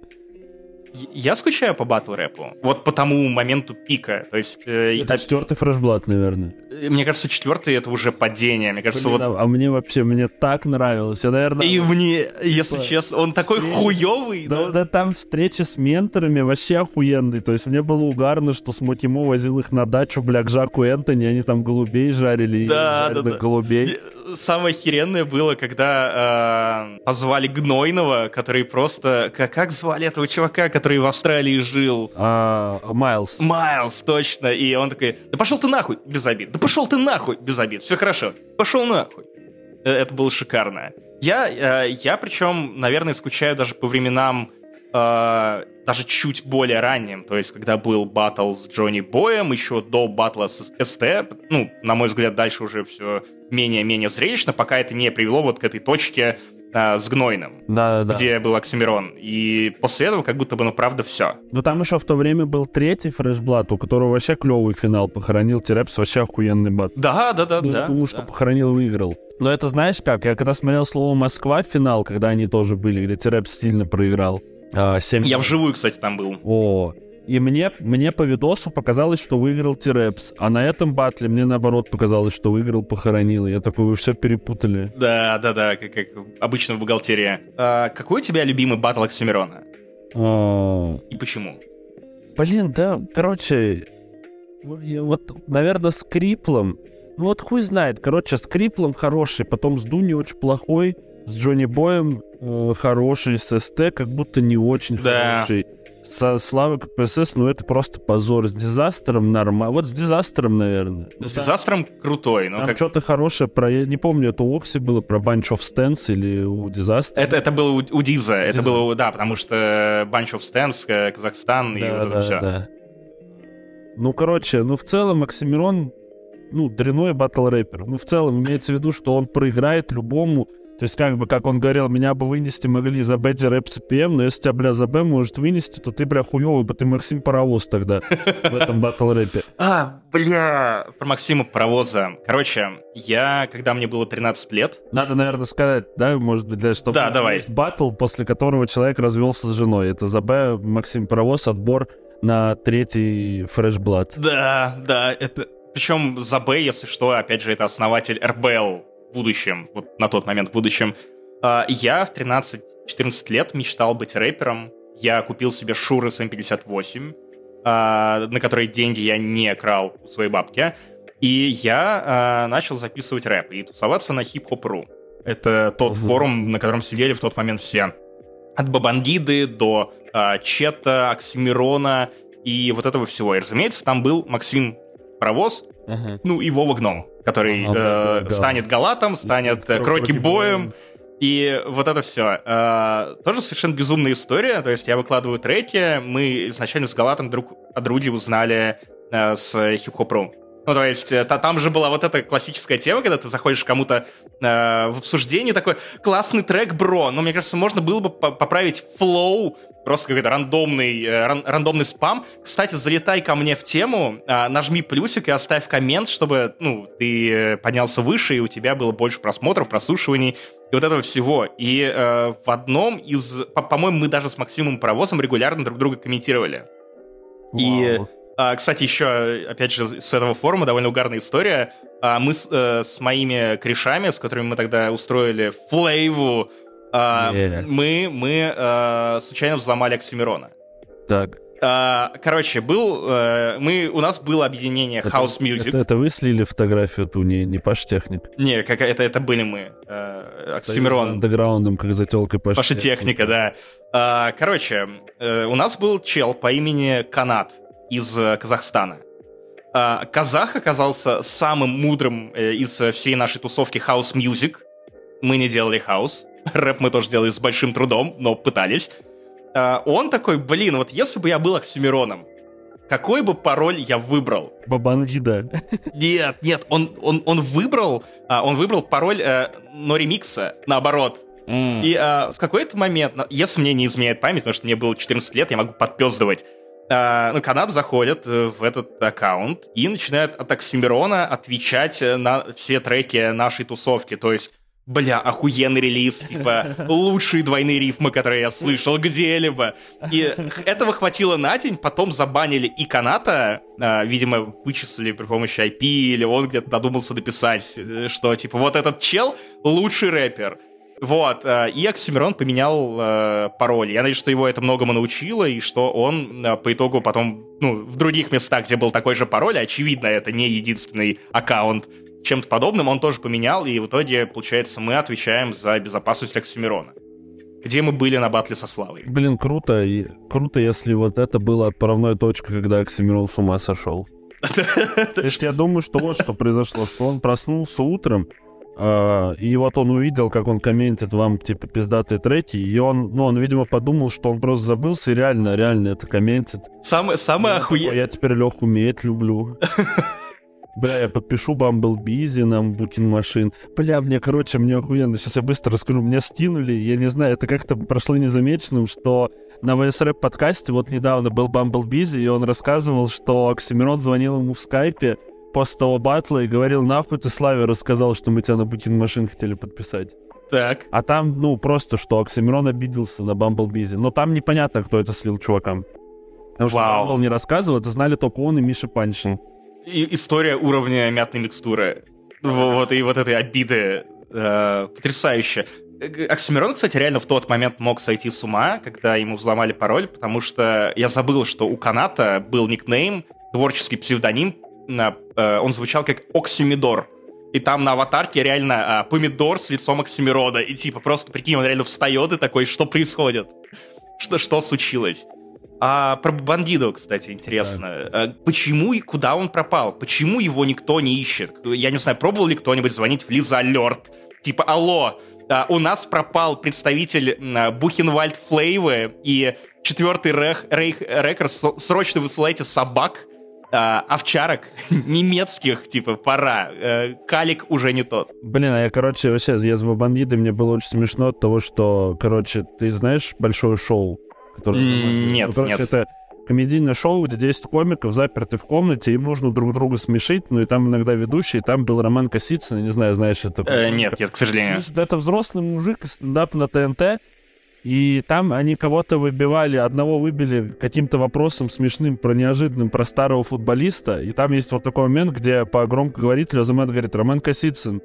Я скучаю по батл рэпу. Вот по тому моменту пика. То есть, э, это оп... четвертый фрешблат, наверное. Э, мне кажется, четвертый это уже падение. Мне кажется, Блин, вот... А мне вообще, мне так нравилось. Я, наверное... И мне, если типа, честно, он такой встречи... хуёвый. Да, но... да, там встречи с менторами вообще охуенные. То есть мне было угарно, что Смотимо возил их на дачу, бля, к Жаку Энтони, они там голубей жарили. Да, да, да. голубей самое херенное было, когда э, позвали Гнойного, который просто... Как, как звали этого чувака, который в Австралии жил? А, Майлз. Майлз, точно. И он такой, да пошел ты нахуй, без обид. Да пошел ты нахуй, без обид. Все хорошо. Пошел нахуй. Э, это было шикарно. Я, э, я причем, наверное, скучаю даже по временам э, даже чуть более ранним, то есть когда был батл с Джонни Боем, еще до батла с СТ, ну, на мой взгляд, дальше уже все менее-менее зрелищно, пока это не привело вот к этой точке э, с Гнойным, да, да, где был Оксимирон. И после этого как будто бы, ну, правда, все. Ну, там еще в то время был третий фрешблат, у которого вообще клевый финал похоронил Терепс, вообще охуенный бат. Да, да, да, ну, да. Думаю, да. что похоронил, выиграл. Но это знаешь как? Я когда смотрел слово Москва финал, когда они тоже были, где Терепс сильно проиграл. 7... А, Я вживую, кстати, там был. О, и мне, мне по видосу показалось, что выиграл Тирепс. А на этом батле мне наоборот показалось, что выиграл Похоронил. Я такой, вы все перепутали. Да, да, да, как, как обычно в бухгалтерии. А, какой у тебя любимый батл Оксимирона? А... И почему? Блин, да, короче, вот, наверное, с Криплом. Ну вот хуй знает. Короче, с Криплом хороший, потом с Дуни очень плохой, с Джонни Боем э, хороший, с СТ как будто не очень да. хороший. Со Славой КПСС, ну это просто позор. С Дизастером нормально. Вот с Дизастером, наверное. С Дизастером крутой. Но Там как... что-то хорошее про... Я не помню, это у Окси было про Bunch of Stance или у Дизастера. Это, это было у, у Диза. Это было, да, потому что Bunch of Stance, э, Казахстан да, и вот это да, все. Да. Ну, короче, ну в целом Оксимирон ну, дряной батл рэпер. Ну, в целом, имеется в виду, что он проиграет любому то есть, как бы, как он говорил, меня бы вынести могли за Бетти рэп CPM, но если тебя, бля, за Б может вынести, то ты, бля, хуёвый, ты Максим Паровоз тогда в этом батл рэпе. А, бля, про Максима Паровоза. Короче, я, когда мне было 13 лет... Надо, наверное, сказать, да, может быть, для чтобы... Да, давай. Есть батл, после которого человек развелся с женой. Это за Б Максим Паровоз, отбор на третий фрешблад. Да, да, это... Причем за Б, если что, опять же, это основатель РБЛ, в будущем, вот на тот момент в будущем. А, я в 13-14 лет мечтал быть рэпером. Я купил себе Шуры с М58, а, на которые деньги я не крал у своей бабки. И я а, начал записывать рэп и тусоваться на hip-hop.ru. Это тот угу. форум, на котором сидели в тот момент все. от Бабандиды до Чета, Оксимирона и вот этого всего. И, разумеется, там был Максим Паровоз, uh-huh. ну и Вова Гном, который uh-huh, э, да. станет Галатом, станет Кроки, Кроки Боем. И вот это все. Э, тоже совершенно безумная история. То есть я выкладываю треки. Мы изначально с Галатом друг о друге узнали э, с хип-хоп.ру. Ну, то есть, э, там же была вот эта классическая тема, когда ты заходишь кому-то э, в обсуждение, такой, классный трек, бро, но мне кажется, можно было бы поправить флоу, просто какой-то рандомный, э, ран рандомный спам. Кстати, залетай ко мне в тему, э, нажми плюсик и оставь коммент, чтобы, ну, ты поднялся выше, и у тебя было больше просмотров, прослушиваний, и вот этого всего. И э, в одном из... По-моему, мы даже с Максимом Паровозом регулярно друг друга комментировали. Вау. И а, кстати, еще, опять же, с этого форума довольно угарная история. А, мы с, э, с моими корешами, с которыми мы тогда устроили флейву, а, yeah. мы, мы э, случайно взломали Оксимирона. Так. А, короче, был, э, мы, у нас было объединение это, House Music. Это, это вы слили фотографию ту, не, не Паш Техник? Не, как, это, это были мы. Оксимирон. Андеграундом, как за телкой Паша, Паша Техника. да. А, короче, у нас был чел по имени Канат из э, Казахстана. А, казах оказался самым мудрым э, из всей нашей тусовки House Music. Мы не делали хаус. Рэп мы тоже делали с большим трудом, но пытались. А, он такой, блин, вот если бы я был Оксимироном, какой бы пароль я выбрал? Бабангида. Нет, нет, он, он, он выбрал, а, он выбрал пароль э, Норемикса, наоборот. Mm. И в какой-то момент, если мне не изменяет память, потому что мне было 14 лет, я могу подпездывать, э, ну, Канад заходит э, в этот аккаунт и начинает от Оксимирона отвечать э, на все треки нашей тусовки. То есть бля, охуенный релиз, типа, лучшие двойные рифмы, которые я слышал где-либо. И этого хватило на день, потом забанили и каната, э, видимо, вычислили при помощи IP, или он где-то додумался написать, э, что, типа, вот этот чел лучший рэпер. Вот, э, и Оксимирон поменял э, пароль. Я надеюсь, что его это многому научило, и что он э, по итогу потом, ну, в других местах, где был такой же пароль, очевидно, это не единственный аккаунт, чем-то подобным он тоже поменял, и в итоге, получается, мы отвечаем за безопасность Оксимирона. Где мы были на батле со Славой. Блин, круто. И, круто, если вот это было отправной точкой, когда Оксимирон с ума сошел. Есть я думаю, что вот что произошло, что он проснулся утром, и вот он увидел, как он комментит вам, типа, пиздатые треки, и он, ну, он, видимо, подумал, что он просто забылся, и реально, реально это комментит. Самое, самое охуенное... Я теперь Леху уметь люблю. Бля, я подпишу Bumblebee нам Букин машин. Бля, мне, короче, мне охуенно. Сейчас я быстро расскажу. Мне скинули, я не знаю, это как-то прошло незамеченным, что на ВСРП подкасте вот недавно был Bumblebee, и он рассказывал, что Оксимирон звонил ему в скайпе, после того батла и говорил, нахуй ты Славе рассказал, что мы тебя на Букин машин хотели подписать. Так. А там, ну, просто что Оксимирон обиделся на Бамблбизе. Но там непонятно, кто это слил чувакам. Потому Вау. что не рассказывал, это знали только он и Миша Панчин. И история уровня мятной микстуры. Вот, и вот этой обиды э, потрясающе. Оксимирон, кстати, реально в тот момент мог сойти с ума, когда ему взломали пароль, потому что я забыл, что у Каната был никнейм, творческий псевдоним Э, он звучал как Оксимидор. И там на аватарке реально а, помидор с лицом Оксимирода. И типа просто, прикинь, он реально встает и такой, что происходит? Что, что случилось? А про Бандидо, кстати, интересно. Да. Почему и куда он пропал? Почему его никто не ищет? Я не знаю, пробовал ли кто-нибудь звонить в Лиза Алерт? Типа, алло, а, у нас пропал представитель Бухенвальд Флейвы и четвертый рейх, рейх, рекорд, срочно высылайте собак а, овчарок немецких, типа, пора. Э, калик уже не тот. Блин, а я, короче, вообще, я с бандиты, мне было очень смешно от того, что, короче, ты знаешь большое шоу? Которое нет, ну, короче, нет. это комедийное шоу, где 10 комиков заперты в комнате, им нужно друг друга смешить, ну и там иногда ведущий, там был Роман Косицын, не знаю, знаешь, это... Э, нет, нет, к сожалению. Это взрослый мужик, стендап на ТНТ, и там они кого-то выбивали, одного выбили каким-то вопросом смешным про неожиданным, про старого футболиста. И там есть вот такой момент, где по громкоговорителю Азамат говорит, Роман Косицын,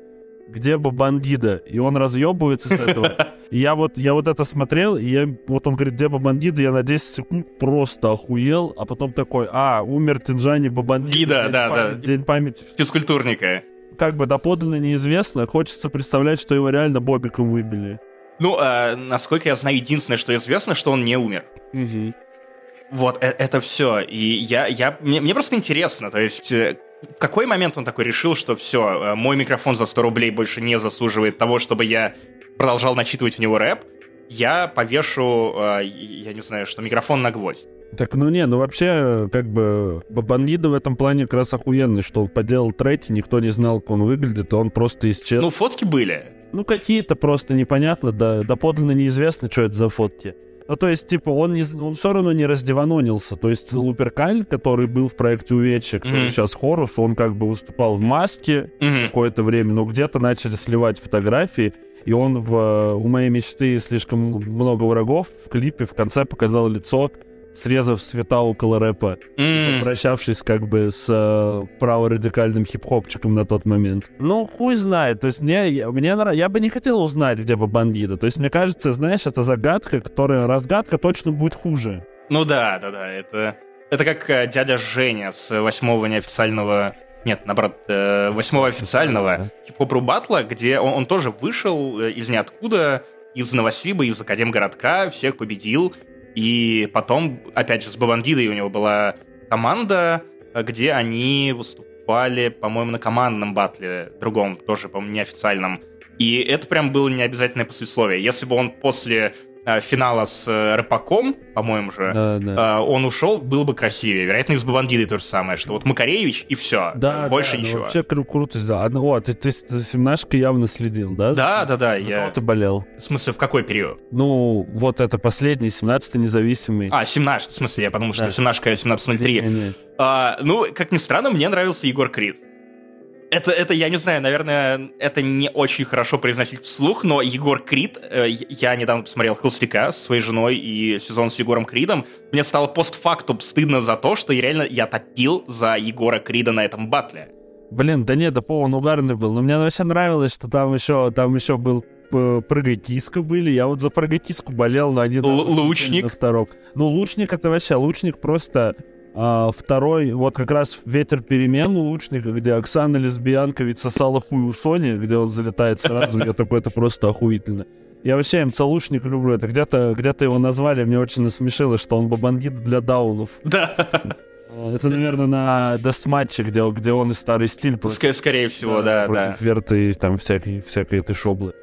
где бы бандида? И он разъебывается с этого. И я вот, я вот это смотрел, и я, вот он говорит, где бандида? Я на 10 секунд просто охуел, а потом такой, а, умер Тинжани Бабандида. Да, да, да. День памяти. Физкультурника. Как бы доподлинно неизвестно, хочется представлять, что его реально Бобиком выбили. Ну, э, насколько я знаю, единственное, что известно, что он не умер. Мгм. Вот, э- это все. И я, я, мне, мне просто интересно, то есть, э, в какой момент он такой решил, что все, мой микрофон за 100 рублей больше не заслуживает того, чтобы я продолжал начитывать в него рэп, я повешу, э, я не знаю, что микрофон на гвоздь. Так, ну не, ну вообще, как бы, Бабангида в этом плане как раз охуенный, что он поделал треки, никто не знал, как он выглядит, и он просто исчез. Ну, фотки были. Какие-то просто непонятно, да, доподлинно неизвестно, что это за фотки. Ну, то есть, типа, он, не, он все равно не раздеванонился. То есть, Луперкаль, который был в проекте который Мгм. сейчас Хорус, он как бы выступал в маске Мгм. какое-то время, но где-то начали сливать фотографии, и он в э, «У моей мечты слишком много врагов» в клипе в конце показал лицо, срезав цвета около рэпа, М. попрощавшись как бы с э, праворадикальным хип-хопчиком на тот момент. Ну, хуй знает. То есть мне, я- мне я бы не хотел узнать, где Бабангида. То есть мне кажется, знаешь, это загадка, которая разгадка точно будет хуже. Ну да, да, да, это, это как э, дядя Женя с восьмого неофициального, нет, наоборот, э, восьмого официального хип-хоп батла, где он, он тоже вышел э, из ниоткуда, из Новосиба, из Академгородка, всех победил, и потом, опять же, с Бабангидой у него была команда, где они выступали, по-моему, на командном батле, другом, тоже, по-моему, неофициальном. И это прям было не обязательное послесловие. Если бы он после финала с э, Рыпаком, по-моему же, Да, да. э, он ушел, было бы красивее. Вероятно, и с Бабангидой то же самое, что вот Макаревич и все. Да, больше да, ну, ничего. вообще кру- круто сделал. Одно- О, ты, ты с семнашкой явно следил, да? Да, да, да, За я... ты болел? В смысле, в какой период? Ну, вот это последний, 17-й независимый. А, 17, в смысле, я подумал, что Да. 17 1703. Не-не-не. А, ну, как ни странно, мне нравился Егор Крид. Это, это, я не знаю, наверное, это не очень хорошо произносить вслух, но Егор Крид, э, я недавно посмотрел «Холостяка» со своей женой и сезон с Егором Кридом, мне стало постфактум стыдно за то, что я реально я топил за Егора Крида на этом батле. Блин, да нет, да по он угарный был. Но мне вообще нравилось, что там еще, там еще был э, прыгай киска были. Я вот за прыгай киску болел, но они... Л- лучник? На втором. Ну, лучник это вообще, лучник просто а, второй, вот как раз ветер перемен у лучника, где Оксана лесбиянка ведь сосала хуй у Сони, где он залетает сразу, я такой, это просто охуительно. Я вообще МЦ Лучник люблю. Это где-то где его назвали, мне очень насмешило, что он бабангид для даунов. Да, Это, наверное, на Deathmatch'е, где, где он и старый стиль ск- скорее всего, да, да. против Верты и там всякой, всякой этой шоблы.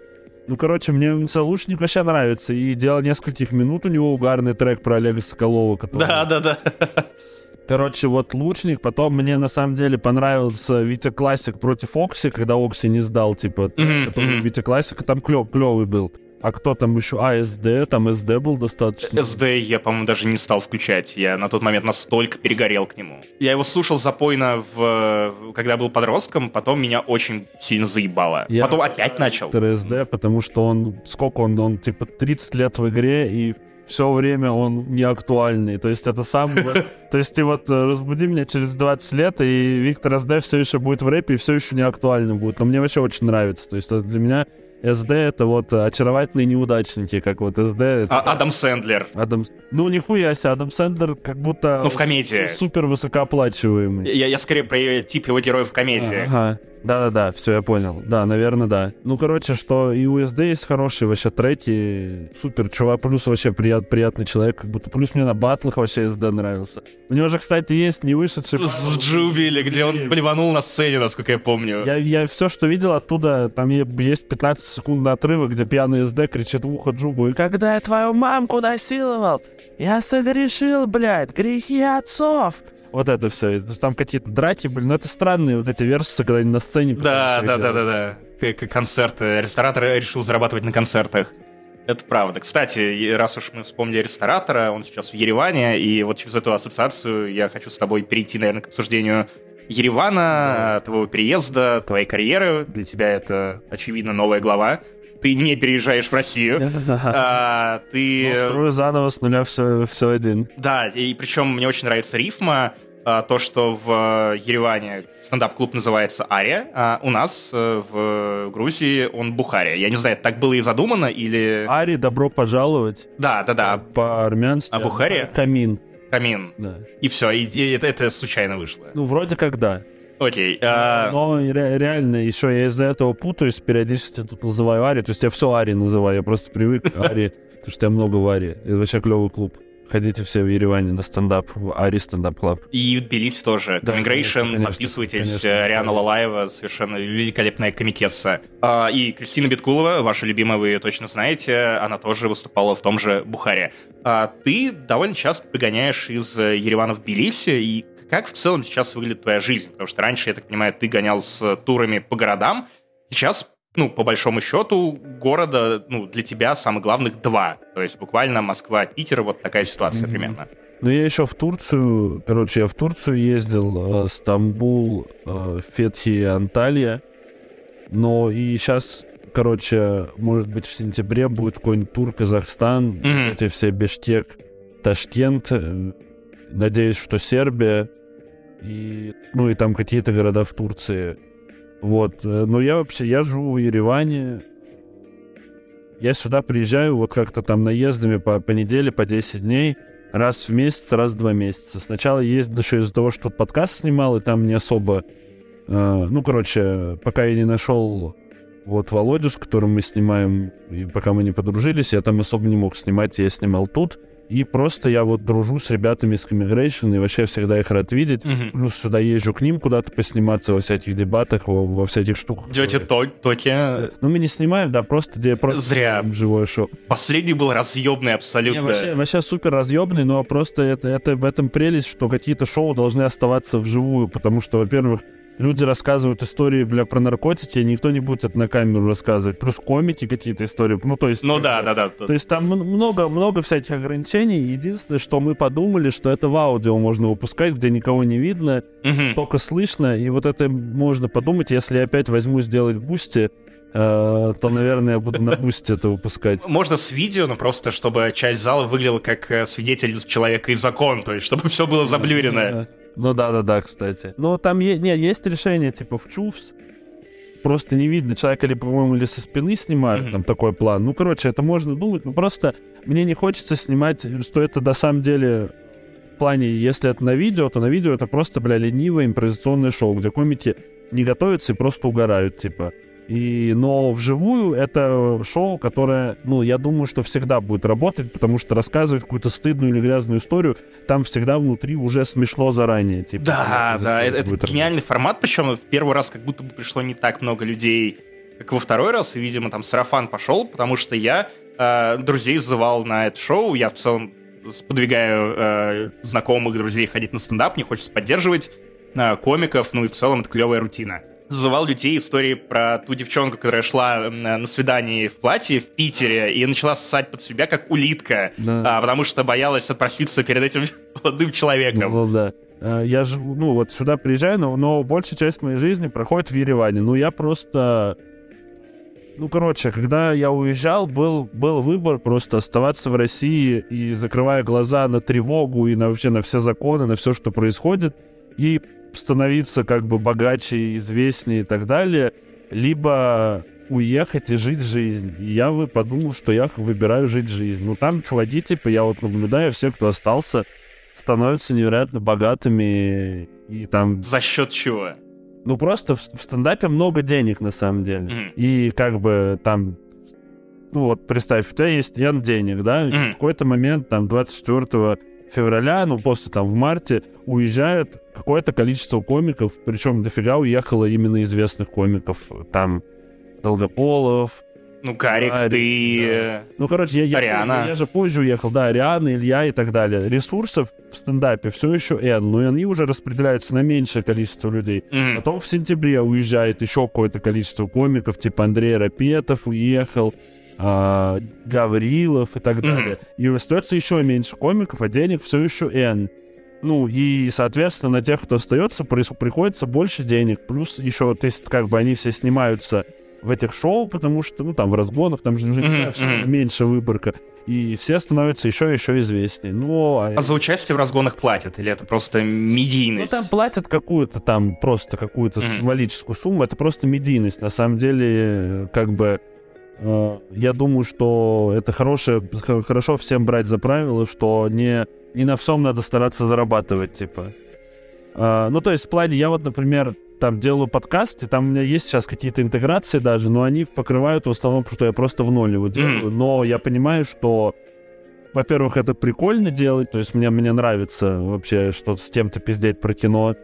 Ну, короче, мне Лучник вообще нравится. И «Дело нескольких минут», у него угарный трек про Олега Соколова. который- Да, да, да. Короче, вот Лучник. Потом мне на самом деле понравился Витя Классик против Окси, когда Окси не сдал, типа, который мгм. Витя Классик, там клев, клевый был. А кто там еще? А, СД, там СД был достаточно. СД я, по-моему, даже не стал включать. Я на тот момент настолько перегорел к нему. Я его слушал запойно, в, когда был подростком, потом меня очень сильно заебало. Я- Потом опять начал. СД, потому что он, сколько он, он типа 30 лет в игре, и все время он не актуальный. То есть это сам... То есть ты вот э, разбуди меня через 20 лет, и Виктор СД все еще будет в рэпе, и все еще не актуальным будет. Но мне вообще очень нравится. То есть для меня СД это вот очаровательные неудачники, как вот СД. это А- Адам Сэндлер. Адам... Ну, нихуя себе, Адам Сэндлер как будто... Ну, в комедии. Супер высокооплачиваемый. Я, я скорее про тип его героев в комедии. Ага. Да-да-да, все, я понял. Да, наверное, да. Ну, короче, что и USD есть хорошие вообще треки. Супер, чувак, плюс вообще прият, приятный человек. Как будто плюс мне на батлах вообще SD нравился. У него же, кстати, есть не вышедший... С Джубили, где он блеванул на сцене, насколько я помню. Я, я все, что видел оттуда, там есть 15 секунд отрывок, где пьяный СД кричит в ухо Джубу. И когда я твою мамку насиловал, я согрешил, блядь, грехи отцов. Вот это все. Там какие-то драки были. Но это странные вот эти версии, когда они на сцене... Да, да, да, да, да. К- Концерты. Ресторатор решил зарабатывать на концертах. Это правда. Кстати, раз уж мы вспомнили ресторатора, он сейчас в Ереване, и вот через эту ассоциацию я хочу с тобой перейти, наверное, к обсуждению Еревана, твоего переезда, твоей карьеры. Для тебя это, очевидно, новая глава. Ты не переезжаешь в Россию. А, ты... Ну, строю заново с нуля все, все один. Да, и причем мне очень нравится рифма, а, то, что в Ереване стендап-клуб называется Ария, а у нас э, в Грузии он Бухария. Я не знаю, так было и задумано или... Ари, добро пожаловать. Да, да, да, По-армянски. А Бухария? Камин. камин. Да. И все, и, и это, это случайно вышло. Ну, вроде как да. Окей. а, Но ре- реально еще я из-за этого путаюсь, периодически тут называю Ари. То есть я все Ари называю, я просто привык к Ари, потому что я много в Ари. Это вообще клевый клуб. Ходите все в Ереване на стендап, в Ари стендап клаб. И в Тбилиси тоже. Да, конечно, конечно, подписывайтесь. конечно. э, Риана Лалаева, совершенно великолепная комикесса. А, И Кристина Биткулова, ваша любимая, вы ее точно знаете, она тоже выступала в том же Бухаре. А Ты довольно часто пригоняешь из э, Еревана в Тбилиси, и как в целом сейчас выглядит твоя жизнь? Потому что раньше, я так понимаю, ты гонял с турами по городам, сейчас ну, по большому счету, города, ну, для тебя самых главных два. То есть буквально Москва, Питер, вот такая ситуация Мгм. примерно. Ну, я еще в Турцию, короче, я в Турцию ездил, э, Стамбул, э, Фетхи, Анталия. Но и сейчас, короче, может быть, в сентябре будет какой-нибудь тур Казахстан, Мгм. эти все Бишкек, Ташкент, э, надеюсь, что Сербия, и, ну, и там какие-то города в Турции. Вот, э, но я вообще, я живу в Ереване, я сюда приезжаю вот как-то там наездами по, по неделе, по 10 дней, раз в месяц, раз в два месяца. Сначала ездил еще из-за того, что подкаст снимал, и там не особо... э, ну, короче, пока я не нашел вот Володю, с которым мы снимаем, и пока мы не подружились, я там особо не мог снимать, я снимал тут. И просто я вот дружу с ребятами из Commigration, и вообще всегда их рад видеть. Мгм. Плюс сюда езжу к ним куда-то посниматься во всяких дебатах, во, во всяких штуках. То- Токи. Э, Ну, мы не снимаем, да, просто где просто Зря. живое шоу. Последний был разъебный Не, абсолютно. вообще, вообще супер разъебный, но просто это, это в этом прелесть, что какие-то шоу должны оставаться вживую, потому что, во-первых, люди рассказывают истории, бля, про наркотики, и никто не будет это на камеру рассказывать. Плюс комики какие-то истории. Ну, то есть... Ну да, да, да. То есть там м- много, много всяких ограничений. Единственное, что мы подумали, что это в аудио можно выпускать, где никого не видно, Мгм. только слышно. И вот это можно подумать, если я опять возьму сделать бусти, э, то, наверное, я буду на бусти это выпускать. Можно с видео, но просто чтобы часть зала выглядела как э, свидетель человека и закон, то есть чтобы все было заблюрено. Ну да, да, да, кстати. Но там е- не, есть решение, типа в чувс. Просто не видно человека, или, по-моему, или со спины снимают, Мгм. там такой план. Ну, короче, это можно думать, но просто мне не хочется снимать, что это на самом деле в плане, если это на видео, то на видео это просто, бля, ленивое импровизационное шоу, где комики не готовятся и просто угорают, типа. И, но вживую это шоу, которое, ну, я думаю, что всегда будет работать, потому что рассказывать какую-то стыдную или грязную историю, там всегда внутри уже смешло заранее. Типа, Да, да, это, это гениальный формат, причем в первый раз как будто бы пришло не так много людей, как во второй раз, и, видимо, там сарафан пошел, потому что я э, друзей зазывал на это шоу, я в целом сподвигаю э, знакомых друзей ходить на стендап, мне хочется поддерживать э, комиков, ну и в целом это клевая рутина. Зазывал людей истории про ту девчонку, которая шла на свидании в платье в Питере и начала ссать под себя, как улитка, Да. а, потому что боялась отпроситься перед этим молодым человеком. Ну, да. Э, Я живу, ну, вот сюда приезжаю, но, но большая часть моей жизни проходит в Ереване. Ну, я просто... Ну, короче, когда я уезжал, был, был выбор просто оставаться в России и закрывая глаза на тревогу и на, вообще на все законы, на все, что происходит, и становиться как бы богаче, известнее и так далее, либо уехать и жить жизнь. И я вы подумал, что я выбираю жить жизнь. Ну, там чуваки, типа, я вот наблюдаю, все, кто остался, становятся невероятно богатыми и там... За счет чего? Ну, просто в, в стендапе много денег, на самом деле. Мгм. И как бы там... Ну, вот представь, у тебя есть N денег, да? и Мгм. В какой-то момент, там, 24 февраля, ну, после там в марте, уезжает какое-то количество комиков, причем дофига уехало именно известных комиков. Там Долгополов, Ну, Карик, Карик, ты... да. э, ну, короче, я, я, Ариана. я же позже уехал, да, Ариана, Илья и так далее. Ресурсов в стендапе все еще N, но они уже распределяются на меньшее количество людей. м, Потом в сентябре уезжает еще какое-то количество комиков, типа Андрей Рапетов уехал, а, Гаврилов и так далее. И остается еще меньше комиков, а денег все еще N. Ну и, соответственно, на тех, кто остается, приходится больше денег. Плюс еще, то есть, как бы они все снимаются в этих шоу, потому что, ну, там, в разгонах, там же мгм. меньше выборка. И все становятся еще и еще известнее. Ну, а- А за участие в разгонах платят? Или это просто ну, медийность? там платят какую-то там, просто какую-то Мгм. символическую сумму. Это просто медийность. На самом деле, э, как бы, э, я думаю, что это хорошее, хорошо всем брать за правило, что не, не на всем надо стараться зарабатывать, типа. А, ну, то есть, в плане, я вот, например, там делаю подкаст, и там у меня есть сейчас какие-то интеграции даже, но они покрывают в основном, что я просто в ноль его делаю. Но я понимаю, что, во-первых, это прикольно делать, то есть мне, мне нравится вообще что-то с кем-то пиздеть про кино.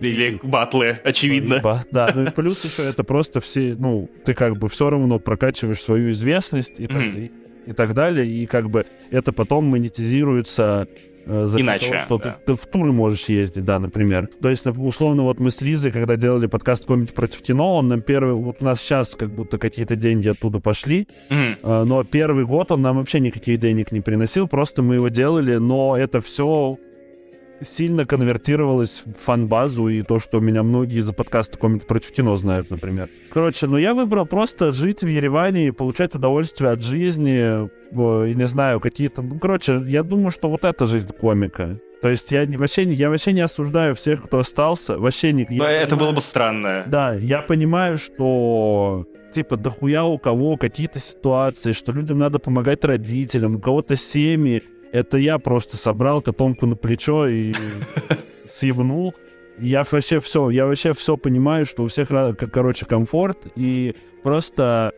Или батлы, очевидно. Да, ну и плюс еще это просто все, ну, ты как бы все равно прокачиваешь свою известность и, так, и, и так далее, и как бы это потом монетизируется э, за Иначе, того, что да. ты, ты в туры можешь ездить, да, например. То есть, условно, вот мы с Лизой, когда делали подкаст «Комики против кино», он нам первый, вот у нас сейчас как будто какие-то деньги оттуда пошли, Мгм. э, но первый год он нам вообще никаких денег не приносил, просто мы его делали, но это все сильно конвертировалось в фан-базу и то, что меня многие из-за подкаста «Комик против кино» знают, например. Короче, ну я выбрал просто жить в Ереване и получать удовольствие от жизни, э, и не знаю, какие-то... Ну, короче, я думаю, что вот это жизнь комика. То есть я вообще, не- я вообще не осуждаю всех, кто остался, вообще не... Но это понимаю- было бы странно. да, я понимаю, что типа дохуя у кого какие-то ситуации, что людям надо помогать родителям, у кого-то семьи. Это я просто собрал котомку на плечо и съебнул. Я вообще все, я вообще все понимаю, что у всех, короче, комфорт, и просто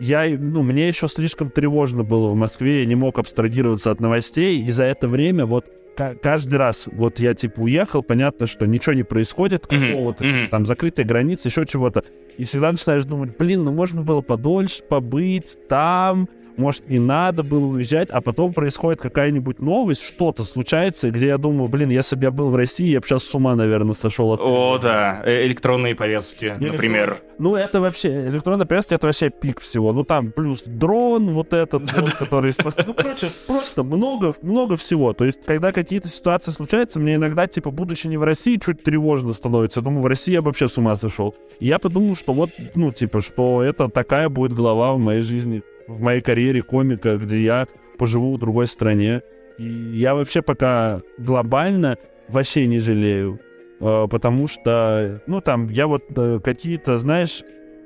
я, ну, мне еще слишком тревожно было в Москве, я не мог абстрагироваться от новостей, и за это время вот ка- каждый раз, вот я типа уехал, понятно, что ничего не происходит, какого-то, мгм. там закрытые границы, еще чего-то. И всегда начинаешь думать, блин, ну можно было подольше побыть там, может, не надо было уезжать, а потом происходит какая-нибудь новость, что-то случается, где я думаю, блин, если бы я был в России, я бы сейчас с ума, наверное, сошел от О, да, э, электронные повестки, Не например. Ну, это вообще, электронная повестка, это вообще пик всего. Ну, там плюс дрон, вот этот, вот, который... Ну, короче, просто много, много всего. То есть, когда какие-то ситуации случаются, мне иногда, типа, будучи не в России, чуть тревожно становится. Я думаю, в России я бы вообще с ума сошел. И я подумал, что вот, ну, типа, что это такая будет глава в моей жизни, в моей карьере комика, где я поживу в другой стране. И я вообще пока глобально вообще не жалею. Э, потому что, ну, там, я вот э, какие-то, знаешь,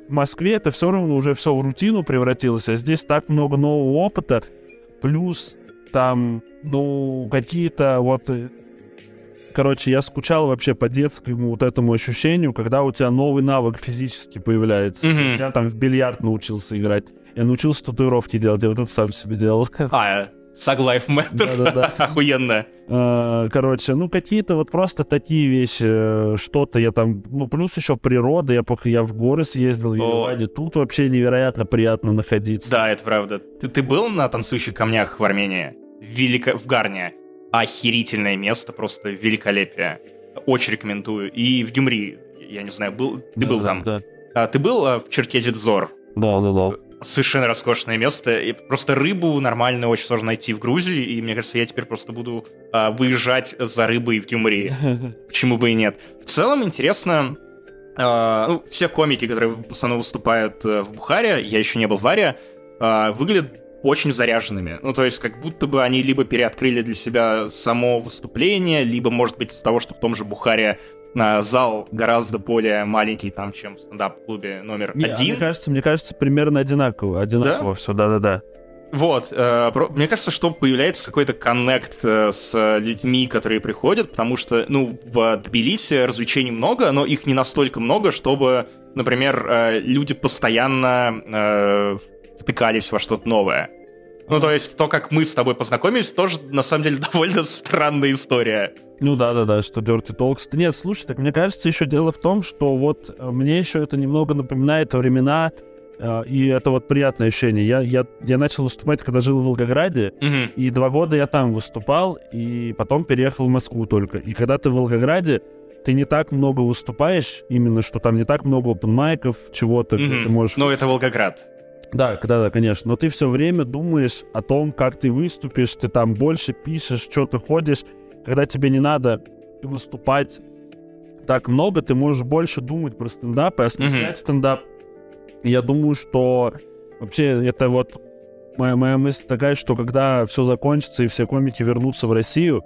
в Москве это все равно уже все в рутину превратилось, а здесь так много нового опыта, плюс там, ну, какие-то вот... э, Короче, я скучал вообще по детскому вот этому ощущению, когда у тебя новый навык физически появляется. Есть Я там в бильярд научился играть. Я научился татуировки делать, я вот это сам себе делал. А, Саглайф Matter. Охуенно. Э, Короче, ну какие-то вот просто такие вещи, э, что-то я там, ну плюс еще природа, я, я в горы съездил, в. Ереване, тут вообще невероятно приятно находиться. Да, это правда. Ты, ты был на танцующих камнях в Армении? В, Велико... в Гарне. Охерительное место, просто великолепие. Очень рекомендую. И в Гюмри, я не знаю, был... ты был Да, там? Да, А, ты был а, в Черкезе-Дзор? да, да. да. Совершенно роскошное место. И просто рыбу нормально очень сложно найти в Грузии, и мне кажется, я теперь просто буду а, выезжать за рыбой в Гюмри. Почему бы и нет? В целом интересно, а, ну, все комики, которые в основном выступают э, в Бухаре, я еще не был в Варе, а, выглядят очень заряженными. Ну, то есть, как будто бы они либо переоткрыли для себя само выступление, либо, может быть, из-за того, что в том же Бухаре зал гораздо более маленький, там, чем в стендап-клубе номер Не, а один. Мне кажется, мне кажется, примерно одинаково. Одинаково все, да-да-да. Вот, э, про- мне кажется, что появляется какой-то коннект э, с людьми, которые приходят, потому что, ну, в Тбилиси развлечений много, но их не настолько много, чтобы, например, э, люди постоянно э, втыкались во что-то новое. Ну, то есть, то, как мы с тобой познакомились, тоже, на самом деле, довольно странная история. Ну да-да-да, что Dirty Talks. Нет, слушай, так мне кажется, еще дело в том, что вот э, мне еще это немного напоминает времена, э, и это вот приятное ощущение. Я, я, я начал выступать, когда жил в Волгограде, Мгм. И два года я там выступал, и потом переехал в Москву только. И когда ты в Волгограде, ты не так много выступаешь, именно что там не так много опенмайков, чего-то, Мгм. ты можешь... Ну, это Волгоград. Да, да, да, конечно. Но ты все время думаешь о том, как ты выступишь, ты там больше пишешь, что ты ходишь. Когда тебе не надо выступать так много, ты можешь больше думать про стендап и осмыслять Мгм. стендап. И я думаю, что вообще это вот моя, моя мысль такая, что когда все закончится и все комики вернутся в Россию,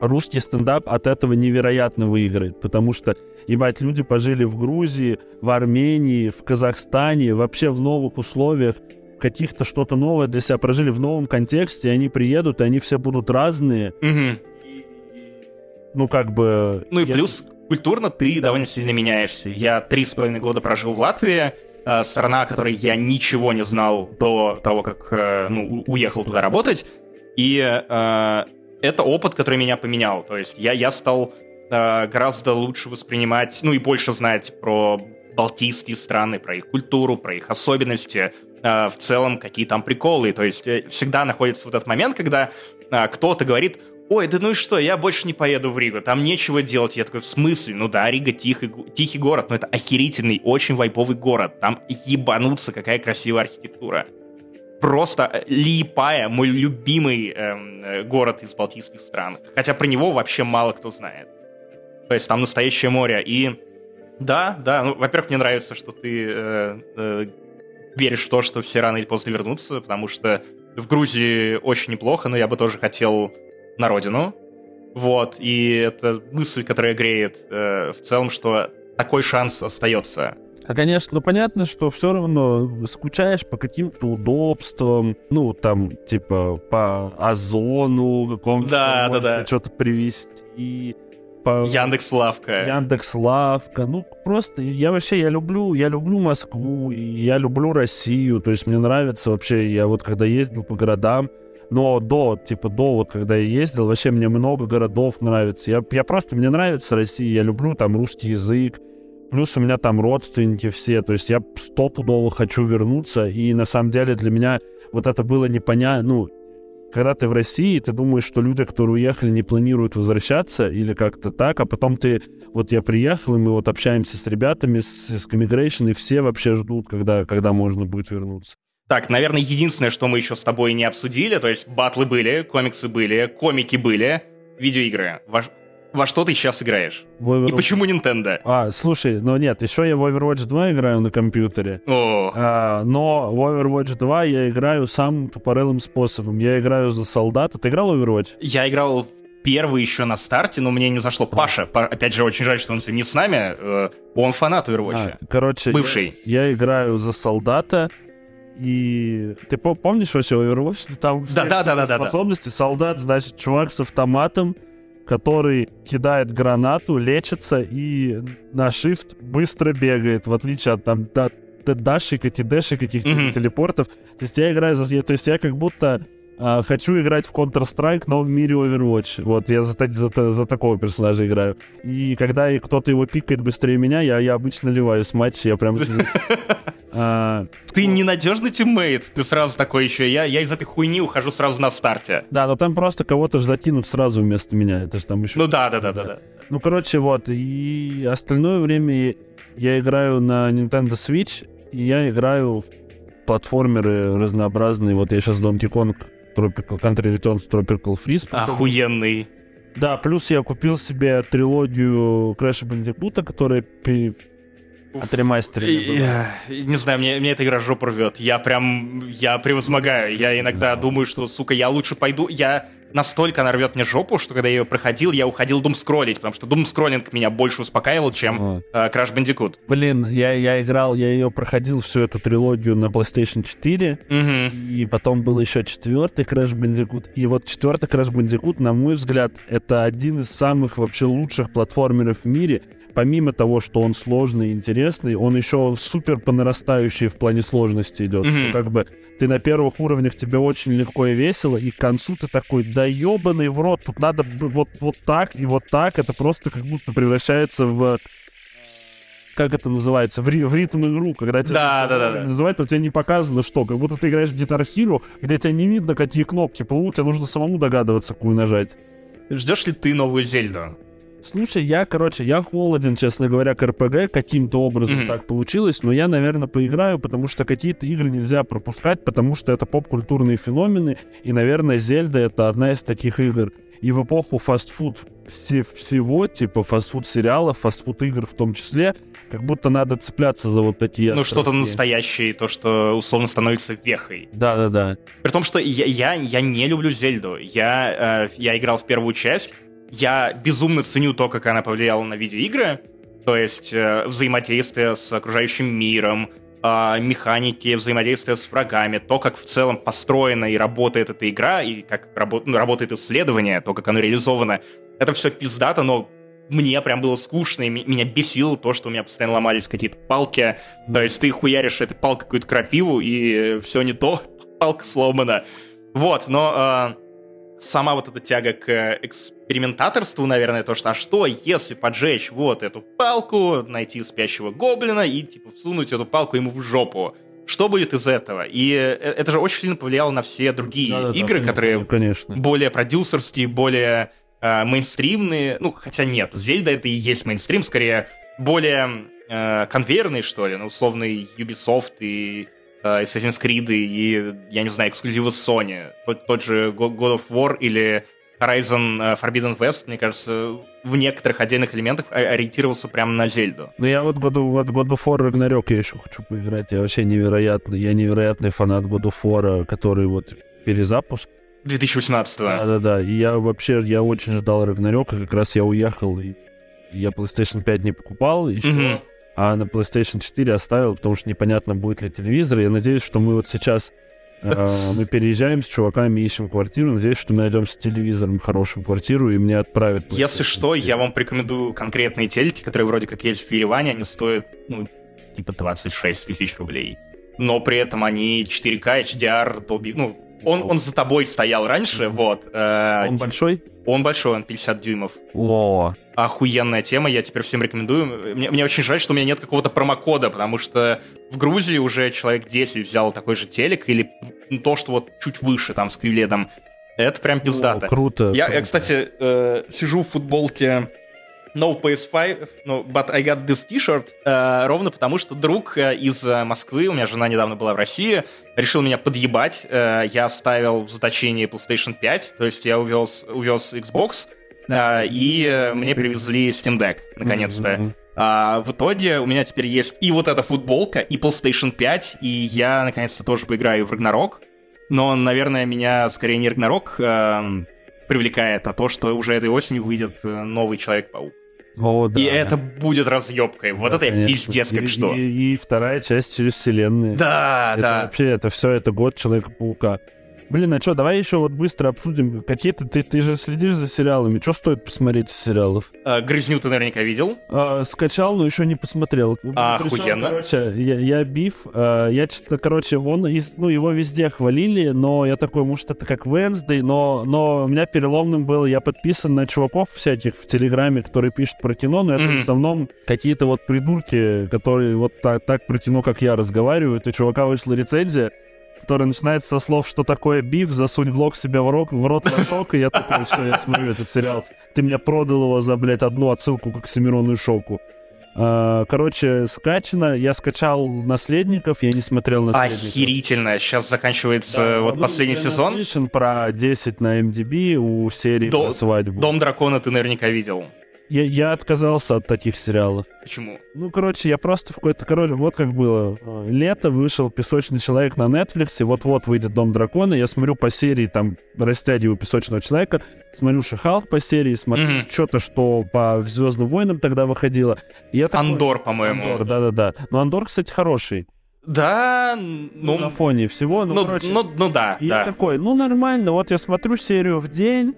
русский стендап от этого невероятно выиграет, потому что, ебать, люди пожили в Грузии, в Армении, в Казахстане, вообще в новых условиях, каких-то что-то новое для себя прожили в новом контексте, и они приедут, и они все будут разные. Мгм. ну, как бы... Ну и я... плюс культурно ты довольно сильно меняешься. Я три с половиной года прожил в Латвии, э, страна, о которой я ничего не знал до того, как э, ну, уехал туда работать. И э, это опыт, который меня поменял. То есть я, я стал гораздо лучше воспринимать, ну и больше знать про балтийские страны, про их культуру, про их особенности, э, в целом, какие там приколы. То есть э, всегда находится вот этот момент, когда э, кто-то говорит, ой, да ну и что, я больше не поеду в Ригу, там нечего делать. Я такой, в смысле? Ну да, Рига тихий, тихий город, но это охерительный, очень вайповый город. Там ебануться, какая красивая архитектура. Просто Лиепая, мой любимый эм, э, город из балтийских стран. Хотя про него вообще мало кто знает. То есть там настоящее море. И да, да, ну, во-первых, мне нравится, что ты э, э, веришь в то, что все рано или поздно вернутся, потому что в Грузии очень неплохо, но я бы тоже хотел на родину. Вот, и это мысль, которая греет э, в целом, что такой шанс остается. А, конечно, ну понятно, что все равно скучаешь по каким-то удобствам, ну, там, типа, по озону какому-то. Да, да, да. Что-то привезти. По... Яндекс Лавка. Яндекс Лавка. Ну, просто я вообще, я люблю, я люблю Москву, я люблю Россию, то есть мне нравится вообще, я вот когда ездил по городам, но до, типа, до вот, когда я ездил, вообще мне много городов нравится. Я, я просто, мне нравится Россия, я люблю там русский язык, плюс у меня там родственники все, то есть я стопудово хочу вернуться, и на самом деле для меня вот это было непонятно, ну, когда ты в России, ты думаешь, что люди, которые уехали, не планируют возвращаться или как-то так, а потом ты, вот я приехал, и мы вот общаемся с ребятами, с, с Immigration, и все вообще ждут, когда, когда можно будет вернуться. Так, наверное, единственное, что мы еще с тобой не обсудили, то есть батлы были, комиксы были, комики были, видеоигры. Во, во что ты сейчас играешь? Over... И почему Nintendo? А, слушай, ну нет, еще я в Overwatch 2 играю на компьютере. О. А, но в Overwatch 2 я играю самым тупорылым способом. Я играю за солдата. Ты играл в Overwatch? Я играл в первый еще на старте, но мне не зашло. Паша, опять же, очень жаль, что он не с нами. Э, он фанат Overwatch. А, короче, бывший. Я, я играю за солдата. И ты помнишь вообще Overwatch? Там да, да, да, да, способности. Да, Солдат, значит, чувак с автоматом, который кидает гранату, лечится и на shift быстро бегает, в отличие от там да, дашек, эти дэшек, каких-то mm-hmm. телепортов. То есть я играю за... То есть я как будто а, хочу играть в Counter-Strike, но в мире Overwatch. Вот, я за, за, за такого персонажа играю. И когда кто-то его пикает быстрее меня, я, я обычно ливаю с матча, я прям... А, ты ненадежный тиммейт. Ты сразу такой еще. Я, я из этой хуйни ухожу сразу на старте. Да, но там просто кого-то же закинут сразу вместо меня. Это же там еще. Ну да, да, да, да, да. Ну, короче, вот. И остальное время я играю на Nintendo Switch, и я играю в платформеры разнообразные. Вот я сейчас Donkey Kong Tropical Country Returns Tropical Freeze. Охуенный. Да, плюс я купил себе трилогию Crash Bandicoot, которая Отремастерили. Я, не знаю, мне, мне эта игра жопу рвет. Я прям, я превозмогаю. Я иногда думаю, что, сука, я лучше пойду. Я настолько она рвет мне жопу, что когда я ее проходил, я уходил дум скроллить, потому что дум скроллинг меня больше успокаивал, чем вот. э, Crash Bandicoot. Блин, я, я играл, я ее проходил всю эту трилогию на PlayStation 4, угу. и потом был еще четвертый Crash Bandicoot. И вот четвертый Crash Bandicoot, на мой взгляд, это один из самых вообще лучших платформеров в мире помимо того, что он сложный и интересный, он еще супер по нарастающей в плане сложности идет. Mm-hmm. как бы ты на первых уровнях тебе очень легко и весело, и к концу ты такой, да ебаный в рот, тут надо вот, вот так и вот так, это просто как будто превращается в как это называется, в, ри, в ритм игру, когда тебя да, да, да, да. называют, но тебе не показано что, как будто ты играешь в Guitar Hero, где тебе не видно, какие кнопки плывут, тебе нужно самому догадываться, какую нажать. Ждешь ли ты новую Зельду? Слушай, я, короче, я холоден, честно говоря, к РПГ. Каким-то образом mm-hmm. так получилось, но я, наверное, поиграю, потому что какие-то игры нельзя пропускать, потому что это поп-культурные феномены, и, наверное, Зельда — это одна из таких игр. И в эпоху фастфуд всего, типа фастфуд сериалов, фастфуд игр в том числе, как будто надо цепляться за вот такие... Ну, что-то настоящее, то, что условно становится вехой. Да-да-да. При том, что я, я, я не люблю Зельду. Я, э, я играл в первую часть, я безумно ценю то, как она повлияла на видеоигры, то есть э, взаимодействие с окружающим миром, э, механики взаимодействия с врагами, то, как в целом построена и работает эта игра, и как рабо- ну, работает исследование, то, как оно реализовано это все пиздато, но мне прям было скучно, и меня бесило то, что у меня постоянно ломались какие-то палки. То есть ты хуяришь этой палкой какую-то крапиву, и все не то, палка сломана. Вот, но э, сама вот эта тяга к экспериментаторству, наверное, то, что а что, если поджечь вот эту палку, найти спящего гоблина и, типа, всунуть эту палку ему в жопу? Что будет из этого? И э, это же очень сильно повлияло на все другие да, игры, да, которые конечно. более продюсерские, более э, мейнстримные. Ну, хотя нет, Зельда это и есть мейнстрим, скорее более э, конвейерный, что ли, ну, условный Ubisoft и э, Assassin's Creed и, я не знаю, эксклюзивы Sony. Тот, тот же God of War или Horizon э, Forbidden West, мне кажется, в некоторых отдельных элементах ориентировался прямо на Зельду. Ну, я вот God of, вот God of War Ragnarok я еще хочу поиграть. Я вообще невероятный, я невероятный фанат God of War, который вот перезапуск. 2018 -го. Да-да-да. И я вообще, я очень ждал Рагнарёка, как раз я уехал, и я PlayStation 5 не покупал еще. Угу а на PlayStation 4 оставил, потому что непонятно, будет ли телевизор. Я надеюсь, что мы вот сейчас э, мы переезжаем с чуваками, ищем квартиру. Надеюсь, что мы найдем с телевизором хорошую квартиру, и мне отправят. Если что, я вам порекомендую конкретные телеки, которые вроде как есть в Ереване. Они стоят, ну, типа 26 тысяч рублей. Но при этом они 4К, HDR, Dolby, ну, он, он за тобой стоял раньше, вот. Э, он большой? Он большой, он 50 дюймов. О. Охуенная тема, я теперь всем рекомендую. Мне, мне очень жаль, что у меня нет какого-то промокода, потому что в Грузии уже человек 10 взял такой же телек, или то, что вот чуть выше, там, с QLED. Это прям пиздато. О, круто. Я, круто. я кстати, э, сижу в футболке No PS5, no, but I got this t-shirt, э, ровно потому, что друг э, из э, Москвы, у меня жена недавно была в России, решил меня подъебать. Э, я оставил в заточении PlayStation 5, то есть я увез, увез Xbox, э, и э, мне привезли Steam Deck, наконец-то. Mm-hmm. А, в итоге у меня теперь есть и вот эта футболка, и PlayStation 5, и я, наконец-то, тоже поиграю в Ragnarok. Но, наверное, меня скорее не Ragnarok э, привлекает, а то, что уже этой осенью выйдет новый Человек-паук. О, да. И это будет разъебкой. Вот да, это я пиздец как и, что. И, и, и вторая часть через вселенные. Да, это да. Вообще, это все, это год Человека-паука. Блин, а что, давай еще вот быстро обсудим. Какие-то ты, ты же следишь за сериалами. Что стоит посмотреть из сериалов? А, Грызню ты наверняка видел. А, скачал, но еще не посмотрел. А, охуенно. Короче, я, я биф. А, я что-то, короче, он, из, ну, его везде хвалили, но я такой, может, это как Wednesday, но, но у меня переломным был, я подписан на чуваков всяких в Телеграме, которые пишут про кино, но это mm-hmm. в основном какие-то вот придурки, которые вот так, так про кино, как я, разговаривают. У чувака вышла рецензия, который начинается со слов, что такое биф, засунь глок себе в рот, в рот шок, и я такой, что я смотрю этот сериал. Ты меня продал его за, блядь, одну отсылку к Оксимирону и Шоку. А, короче, скачано. Я скачал наследников, я не смотрел наследников. Охерительно. Сейчас заканчивается да, вот последний сезон. про 10 на MDB у серии До... свадьбу. Дом дракона ты наверняка видел. Я, я отказался от таких сериалов. Почему? Ну, короче, я просто в какой-то... Короче, вот как было. Лето, вышел «Песочный человек» на Netflix, и вот-вот выйдет «Дом дракона». Я смотрю по серии, там, растягиваю «Песочного человека», смотрю «Шихалк» по серии, смотрю mm-hmm. что-то, что по «Звездным войнам» тогда выходило. И я такой... Андор, по-моему. Андор, да-да-да. Но Андор, кстати, хороший. Да, ну... На фоне всего, ну, ну короче... Ну, ну да, и да. я такой, ну, нормально, вот я смотрю серию в день,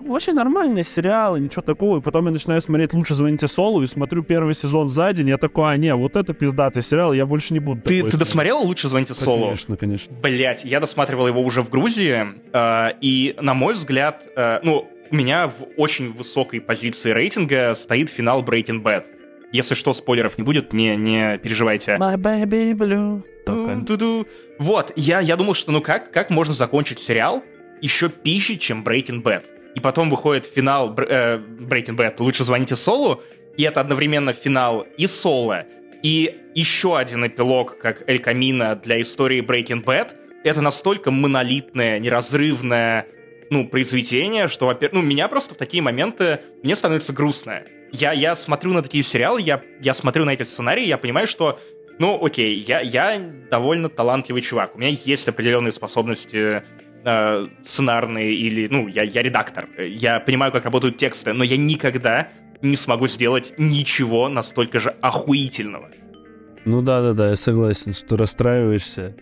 вообще нормальный сериал, ничего такого. И потом я начинаю смотреть «Лучше звоните Солу» и смотрю первый сезон за день, я такой, а не, вот это пиздатый сериал, я больше не буду Ты, ты досмотрел «Лучше звоните Солу»? Конечно, конечно. Блять, я досматривал его уже в Грузии, э, и, на мой взгляд, э, ну, у меня в очень высокой позиции рейтинга стоит финал Breaking Bad. Если что, спойлеров не будет, не, не переживайте. My baby blue. Ту-ду. Вот, я, я думал, что ну как, как можно закончить сериал еще пище, чем Breaking Bad? И потом выходит финал э, Breaking Bad «Лучше звоните Солу», и это одновременно финал и Соло, и еще один эпилог, как Эль Камина для истории Breaking Bad. Это настолько монолитное, неразрывное ну, произведение, что, во-первых, ну, меня просто в такие моменты, мне становится грустно. Я, я смотрю на такие сериалы, я, я смотрю на эти сценарии, я понимаю, что ну, окей, я, я довольно талантливый чувак. У меня есть определенные способности э, сценарные или, ну, я, я редактор, я понимаю, как работают тексты, но я никогда не смогу сделать ничего настолько же охуительного. Ну да-да-да, я согласен, что расстраиваешься.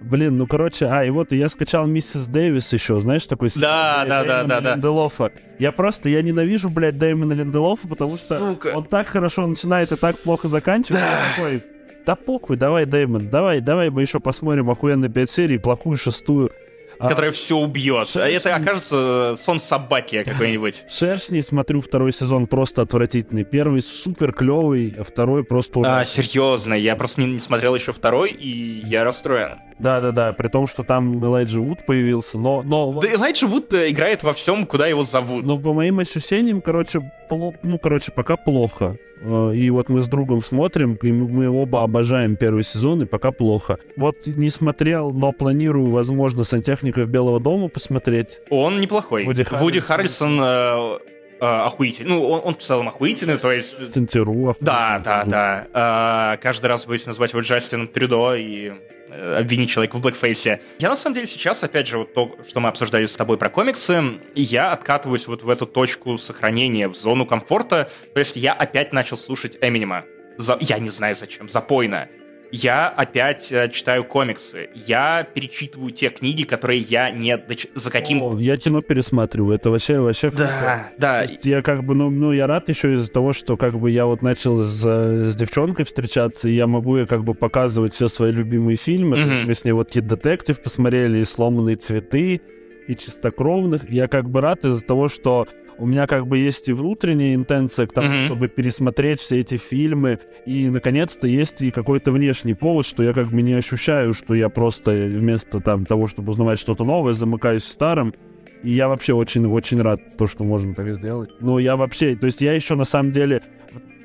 Блин, ну короче, а, и вот я скачал Миссис Дэвис еще, знаешь, такой... Да, да, да, да, да. Линделофа. Я просто, я ненавижу, блядь, Дэймона Линделофа, потому что Сука. он так хорошо начинает и так плохо заканчивает. Да. Такой, да похуй, давай, Дэймон, давай, давай мы еще посмотрим охуенные пять серий, плохую шестую. А, которая все убьет. Шершни... А это окажется сон собаки какой-нибудь. Шершни смотрю второй сезон просто отвратительный. Первый супер клевый, а второй просто... А, серьезно, я просто не смотрел еще второй, и я расстроен. Да-да-да, при том, что там Элайджа Вуд появился, но... но... Да Элайджа Вуд э, играет во всем, куда его зовут. Но по моим ощущениям, короче, пло... ну, короче, пока плохо. Э, и вот мы с другом смотрим, и мы оба обожаем первый сезон, и пока плохо. Вот не смотрел, но планирую, возможно, «Сантехников Белого дома» посмотреть. Он неплохой. Вуди Харрельсон, Вуди Харрельсон э, э, охуительный. Ну, он, он в целом охуительный, то есть... Центиру Да, да, да. Э, каждый раз будете называть его Джастином Трюдо, и обвинить человека в блэкфейсе. Я на самом деле сейчас, опять же, вот то, что мы обсуждали с тобой про комиксы, я откатываюсь вот в эту точку сохранения, в зону комфорта. То есть я опять начал слушать Эминема. За... Я не знаю зачем, запойно я опять э, читаю комиксы, я перечитываю те книги, которые я не доч... за каким... О, я кино пересматриваю, это вообще, вообще... Да, да. я как бы, ну, ну, я рад еще из-за того, что как бы я вот начал с, с девчонкой встречаться, и я могу ей как бы показывать все свои любимые фильмы, mm-hmm. мы с ней вот Кит Детектив посмотрели, и Сломанные цветы, и Чистокровных, я как бы рад из-за того, что у меня как бы есть и внутренняя интенция к тому, mm-hmm. чтобы пересмотреть все эти фильмы, и, наконец-то, есть и какой-то внешний повод, что я как бы не ощущаю, что я просто вместо там того, чтобы узнавать что-то новое, замыкаюсь в старом, и я вообще очень-очень рад то, что можно так сделать. Но я вообще, то есть я еще на самом деле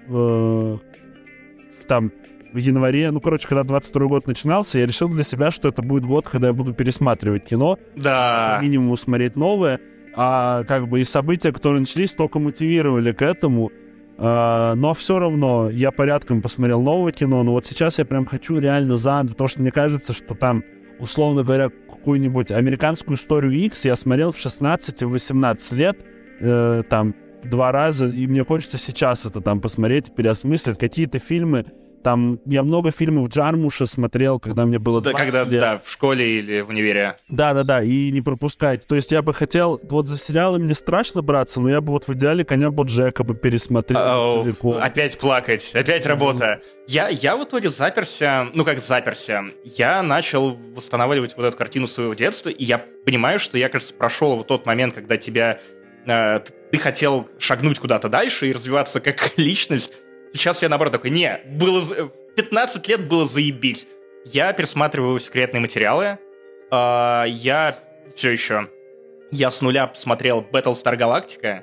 э, там в январе, ну, короче, когда 22 год начинался, я решил для себя, что это будет год, когда я буду пересматривать кино. Да. Минимум смотреть новое а как бы и события, которые начались, только мотивировали к этому. А, но все равно я порядком посмотрел новое кино, но вот сейчас я прям хочу реально заново, потому что мне кажется, что там, условно говоря, какую-нибудь американскую историю X я смотрел в 16-18 лет, э, там, два раза, и мне хочется сейчас это там посмотреть, переосмыслить. Какие-то фильмы, там я много фильмов Джармуша смотрел, когда мне было да, когда, лет. Да, в школе или в универе. Да-да-да, и не пропускать. То есть я бы хотел... Вот за сериалы мне страшно браться, но я бы вот в идеале коня Боджека бы пересмотрел oh, целиком. Опять плакать, опять работа. Я, я в итоге заперся, ну как заперся, я начал восстанавливать вот эту картину своего детства, и я понимаю, что я, кажется, прошел вот тот момент, когда тебя... Э, ты хотел шагнуть куда-то дальше и развиваться как личность, Сейчас я, наоборот, такой, не, было... 15 лет было заебись. Я пересматриваю секретные материалы. Э, я все еще... Я с нуля посмотрел Battlestar Galactica.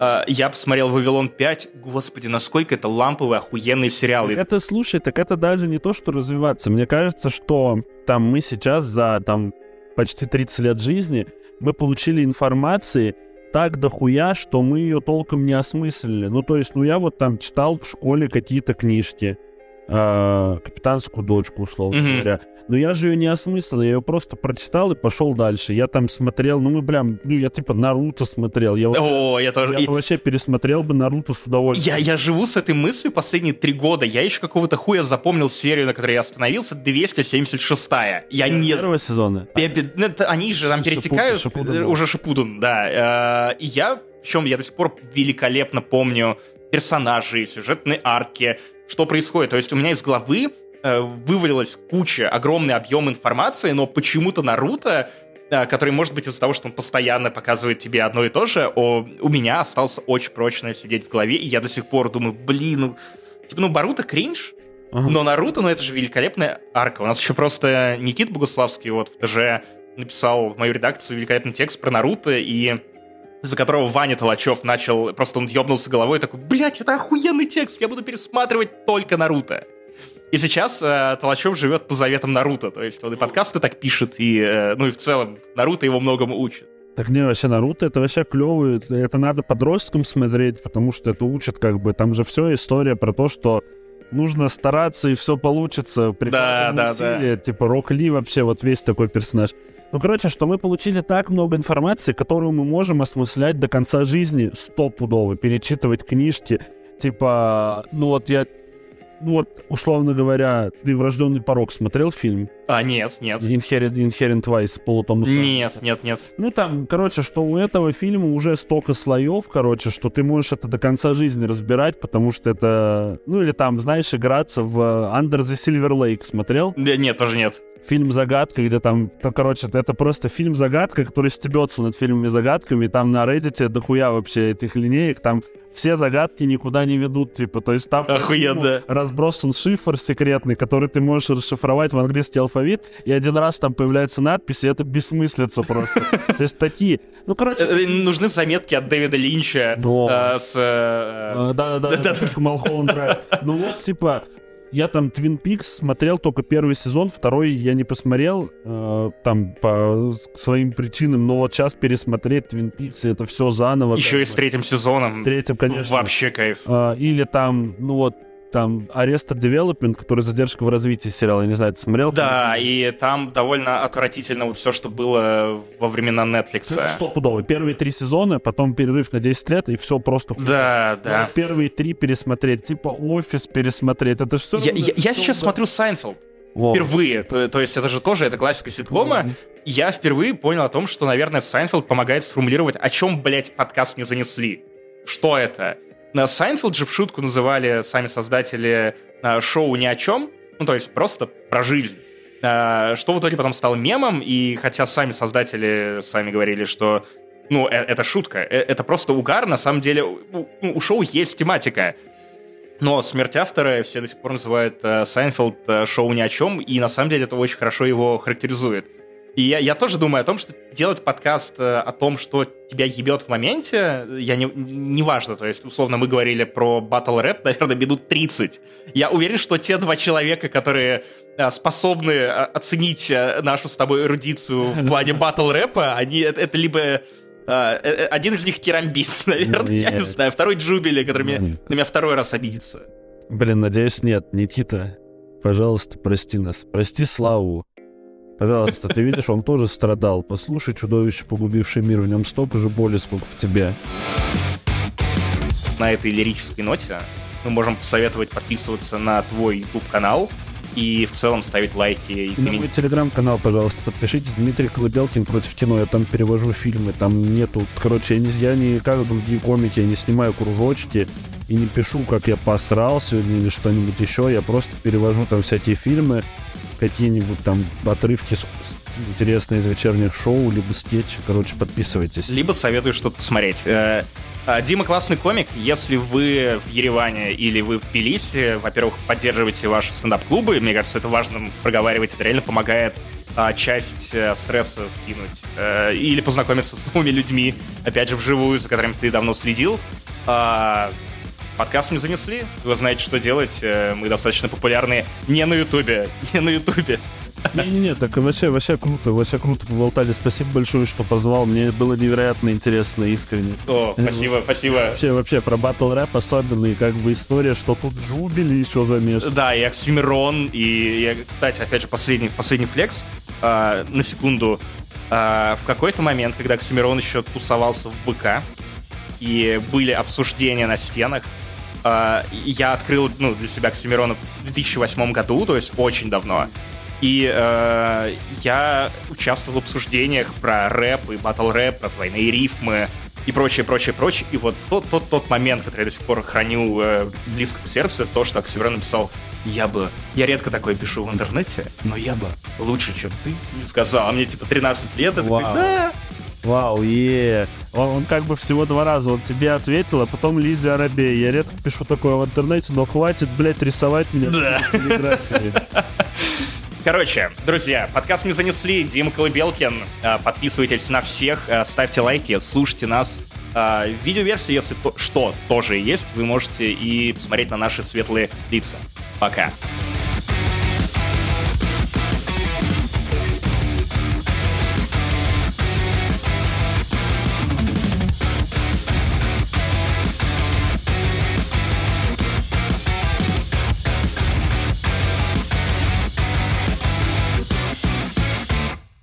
Э, я посмотрел «Вавилон 5». Господи, насколько это ламповый, охуенный сериал. Так это, слушай, так это даже не то, что развиваться. Мне кажется, что там мы сейчас за там почти 30 лет жизни мы получили информации, так дохуя, что мы ее толком не осмыслили. Ну, то есть, ну, я вот там читал в школе какие-то книжки, э, капитанскую дочку, условно mm-hmm. говоря. Но я же ее не осмыслил, я ее просто прочитал и пошел дальше. Я там смотрел, ну мы, бля, ну я типа Наруто смотрел. Я, О, я тоже. Я и... вообще пересмотрел бы Наруто с удовольствием. Я, я живу с этой мыслью последние три года. Я еще какого-то хуя запомнил серию, на которой я остановился, 276-я. Я не... Первого сезона? Ну, они же там перетекают. Шипудан, уже Шипудан, да. Э, и я, причем я до сих пор великолепно помню персонажей, сюжетные арки, что происходит. То есть у меня из головы э, вывалилась куча, огромный объем информации, но почему-то Наруто, э, который, может быть, из-за того, что он постоянно показывает тебе одно и то же, о, у меня остался очень прочно сидеть в голове, и я до сих пор думаю, блин, ну, типа, ну, Баруто кринж, но Наруто, ну, это же великолепная арка. У нас еще просто Никит Богуславский вот в ТЖ написал в мою редакцию великолепный текст про Наруто, и за которого Ваня Толачев начал, просто он ёбнулся головой и такой, блядь, это охуенный текст, я буду пересматривать только Наруто. И сейчас э, Толачев живет по заветам Наруто, то есть он и подкасты так пишет, и, э, ну и в целом Наруто его многому учит. Так не, вообще Наруто это вообще клево, это надо подросткам смотреть, потому что это учат как бы, там же все история про то, что нужно стараться и все получится, при да, да, усилия, да. типа Рок Ли вообще вот весь такой персонаж. Ну, короче, что мы получили так много информации, которую мы можем осмыслять до конца жизни стопудово, перечитывать книжки. Типа, ну вот я, ну вот, условно говоря, ты «Врожденный порог» смотрел фильм? А, нет, нет. Inherent, Inherent Vice, Томаса. Нет, нет, нет. Ну, там, короче, что у этого фильма уже столько слоев, короче, что ты можешь это до конца жизни разбирать, потому что это... Ну, или там, знаешь, играться в Under the Silver Lake смотрел? Нет, тоже нет фильм «Загадка», где там, то, короче, это просто фильм «Загадка», который стебется над фильмами-загадками, там на Reddit дохуя вообще этих линеек, там все загадки никуда не ведут, типа, то есть там Охуенно. разбросан шифр секретный, который ты можешь расшифровать в английский алфавит, и один раз там появляется надпись, и это бессмыслица просто. То есть такие, ну, короче... Нужны заметки от Дэвида Линча э, с... Э, да-да-да, Малхолланд Ну вот, типа, я там Twin Peaks смотрел только первый сезон, второй я не посмотрел, э, там по своим причинам, но вот сейчас пересмотреть Twin Peaks, это все заново. Еще и с третьим сезоном. С третьим, конечно. Вообще кайф. Э, или там, ну вот, там Arrested Development, который задержка в развитии сериала, я не знаю, ты смотрел? Да, и там довольно отвратительно вот все, что было во времена Netflix. Стопудово. Первые три сезона, потом перерыв на 10 лет, и все просто... Да, да. Первые три пересмотреть, типа офис пересмотреть, это все... Я, я, я сейчас смотрю Seinfeld. Wow. Впервые. То, то есть это же тоже это классика ситкома. Mm-hmm. Я впервые понял о том, что, наверное, Seinfeld помогает сформулировать, о чем, блядь, подкаст не занесли. Что это? Seinfeld же в шутку называли сами создатели э, шоу ни о чем, ну, то есть просто про жизнь. Э, что в итоге потом стало мемом, и хотя сами создатели сами говорили, что ну, э, это шутка, это просто угар, на самом деле ну, у шоу есть тематика. Но смерть автора все до сих пор называют Seinfeld шоу ни о чем, и на самом деле это очень хорошо его характеризует. И я, я тоже думаю о том, что делать подкаст э, о том, что тебя ебет в моменте, я не, не важно. То есть, условно, мы говорили про батл рэп, наверное, минут 30. Я уверен, что те два человека, которые э, способны э, оценить нашу с тобой эрудицию в плане батл рэпа, они это, это либо один из них керамбит, наверное, я не знаю. Второй Джубили, который меня, на меня второй раз обидится. Блин, надеюсь, нет. Никита, пожалуйста, прости нас. Прости Славу. Пожалуйста, ты видишь, он тоже страдал. Послушай, чудовище, погубившее мир, в нем столько же боли, сколько в тебе. На этой лирической ноте мы можем посоветовать подписываться на твой YouTube-канал и в целом ставить лайки. И на мой телеграм-канал, пожалуйста, подпишитесь. Дмитрий Колыбелкин против кино. Я там перевожу фильмы, там нету... Короче, я не, я не как другие комики, я не снимаю кружочки и не пишу, как я посрал сегодня или что-нибудь еще. Я просто перевожу там всякие фильмы, какие-нибудь там отрывки интересные из вечерних шоу, либо скетчи. Короче, подписывайтесь. Либо советую что-то посмотреть. Э, а, Дима классный комик. Если вы в Ереване или вы в Тбилиси, во-первых, поддерживайте ваши стендап-клубы. Мне кажется, это важно проговаривать. Это реально помогает а, часть а, стресса скинуть. А, или познакомиться с новыми людьми, опять же, вживую, за которыми ты давно следил. А, Подкаст не занесли. Вы знаете, что делать. Э, мы достаточно популярны не на Ютубе. Не на Ютубе. Не-не-не, так вообще, вообще круто, вообще круто поболтали. Спасибо большое, что позвал. Мне было невероятно интересно, искренне. О, спасибо, спасибо. Вообще, вообще, про батл рэп особенно, и как бы история, что тут жубили еще замешан. Да, и Оксимирон, и, я, кстати, опять же, последний, последний флекс, э, на секунду. Э, в какой-то момент, когда Оксимирон еще тусовался в ВК, и были обсуждения на стенах, я открыл ну, для себя Оксимирона в 2008 году, то есть очень давно. И uh, я участвовал в обсуждениях про рэп и батл рэп, про двойные рифмы и прочее, прочее, прочее. И вот тот, тот, тот момент, который я до сих пор храню uh, близко к сердцу, то, что Оксимирон написал я бы... Я редко такое пишу в интернете, но я бы лучше, чем ты, не сказал. А мне типа 13 лет, и такой, да, Вау, е. Он, он как бы всего два раза, он тебе ответил, а потом Лизе Арабей. Я редко пишу такое в интернете, но хватит, блядь, рисовать меня да. Короче, друзья, подкаст не занесли. Дима Колыбелкин. А, подписывайтесь на всех, а, ставьте лайки, слушайте нас. А, видеоверсии, если то, что тоже есть, вы можете и посмотреть на наши светлые лица. Пока.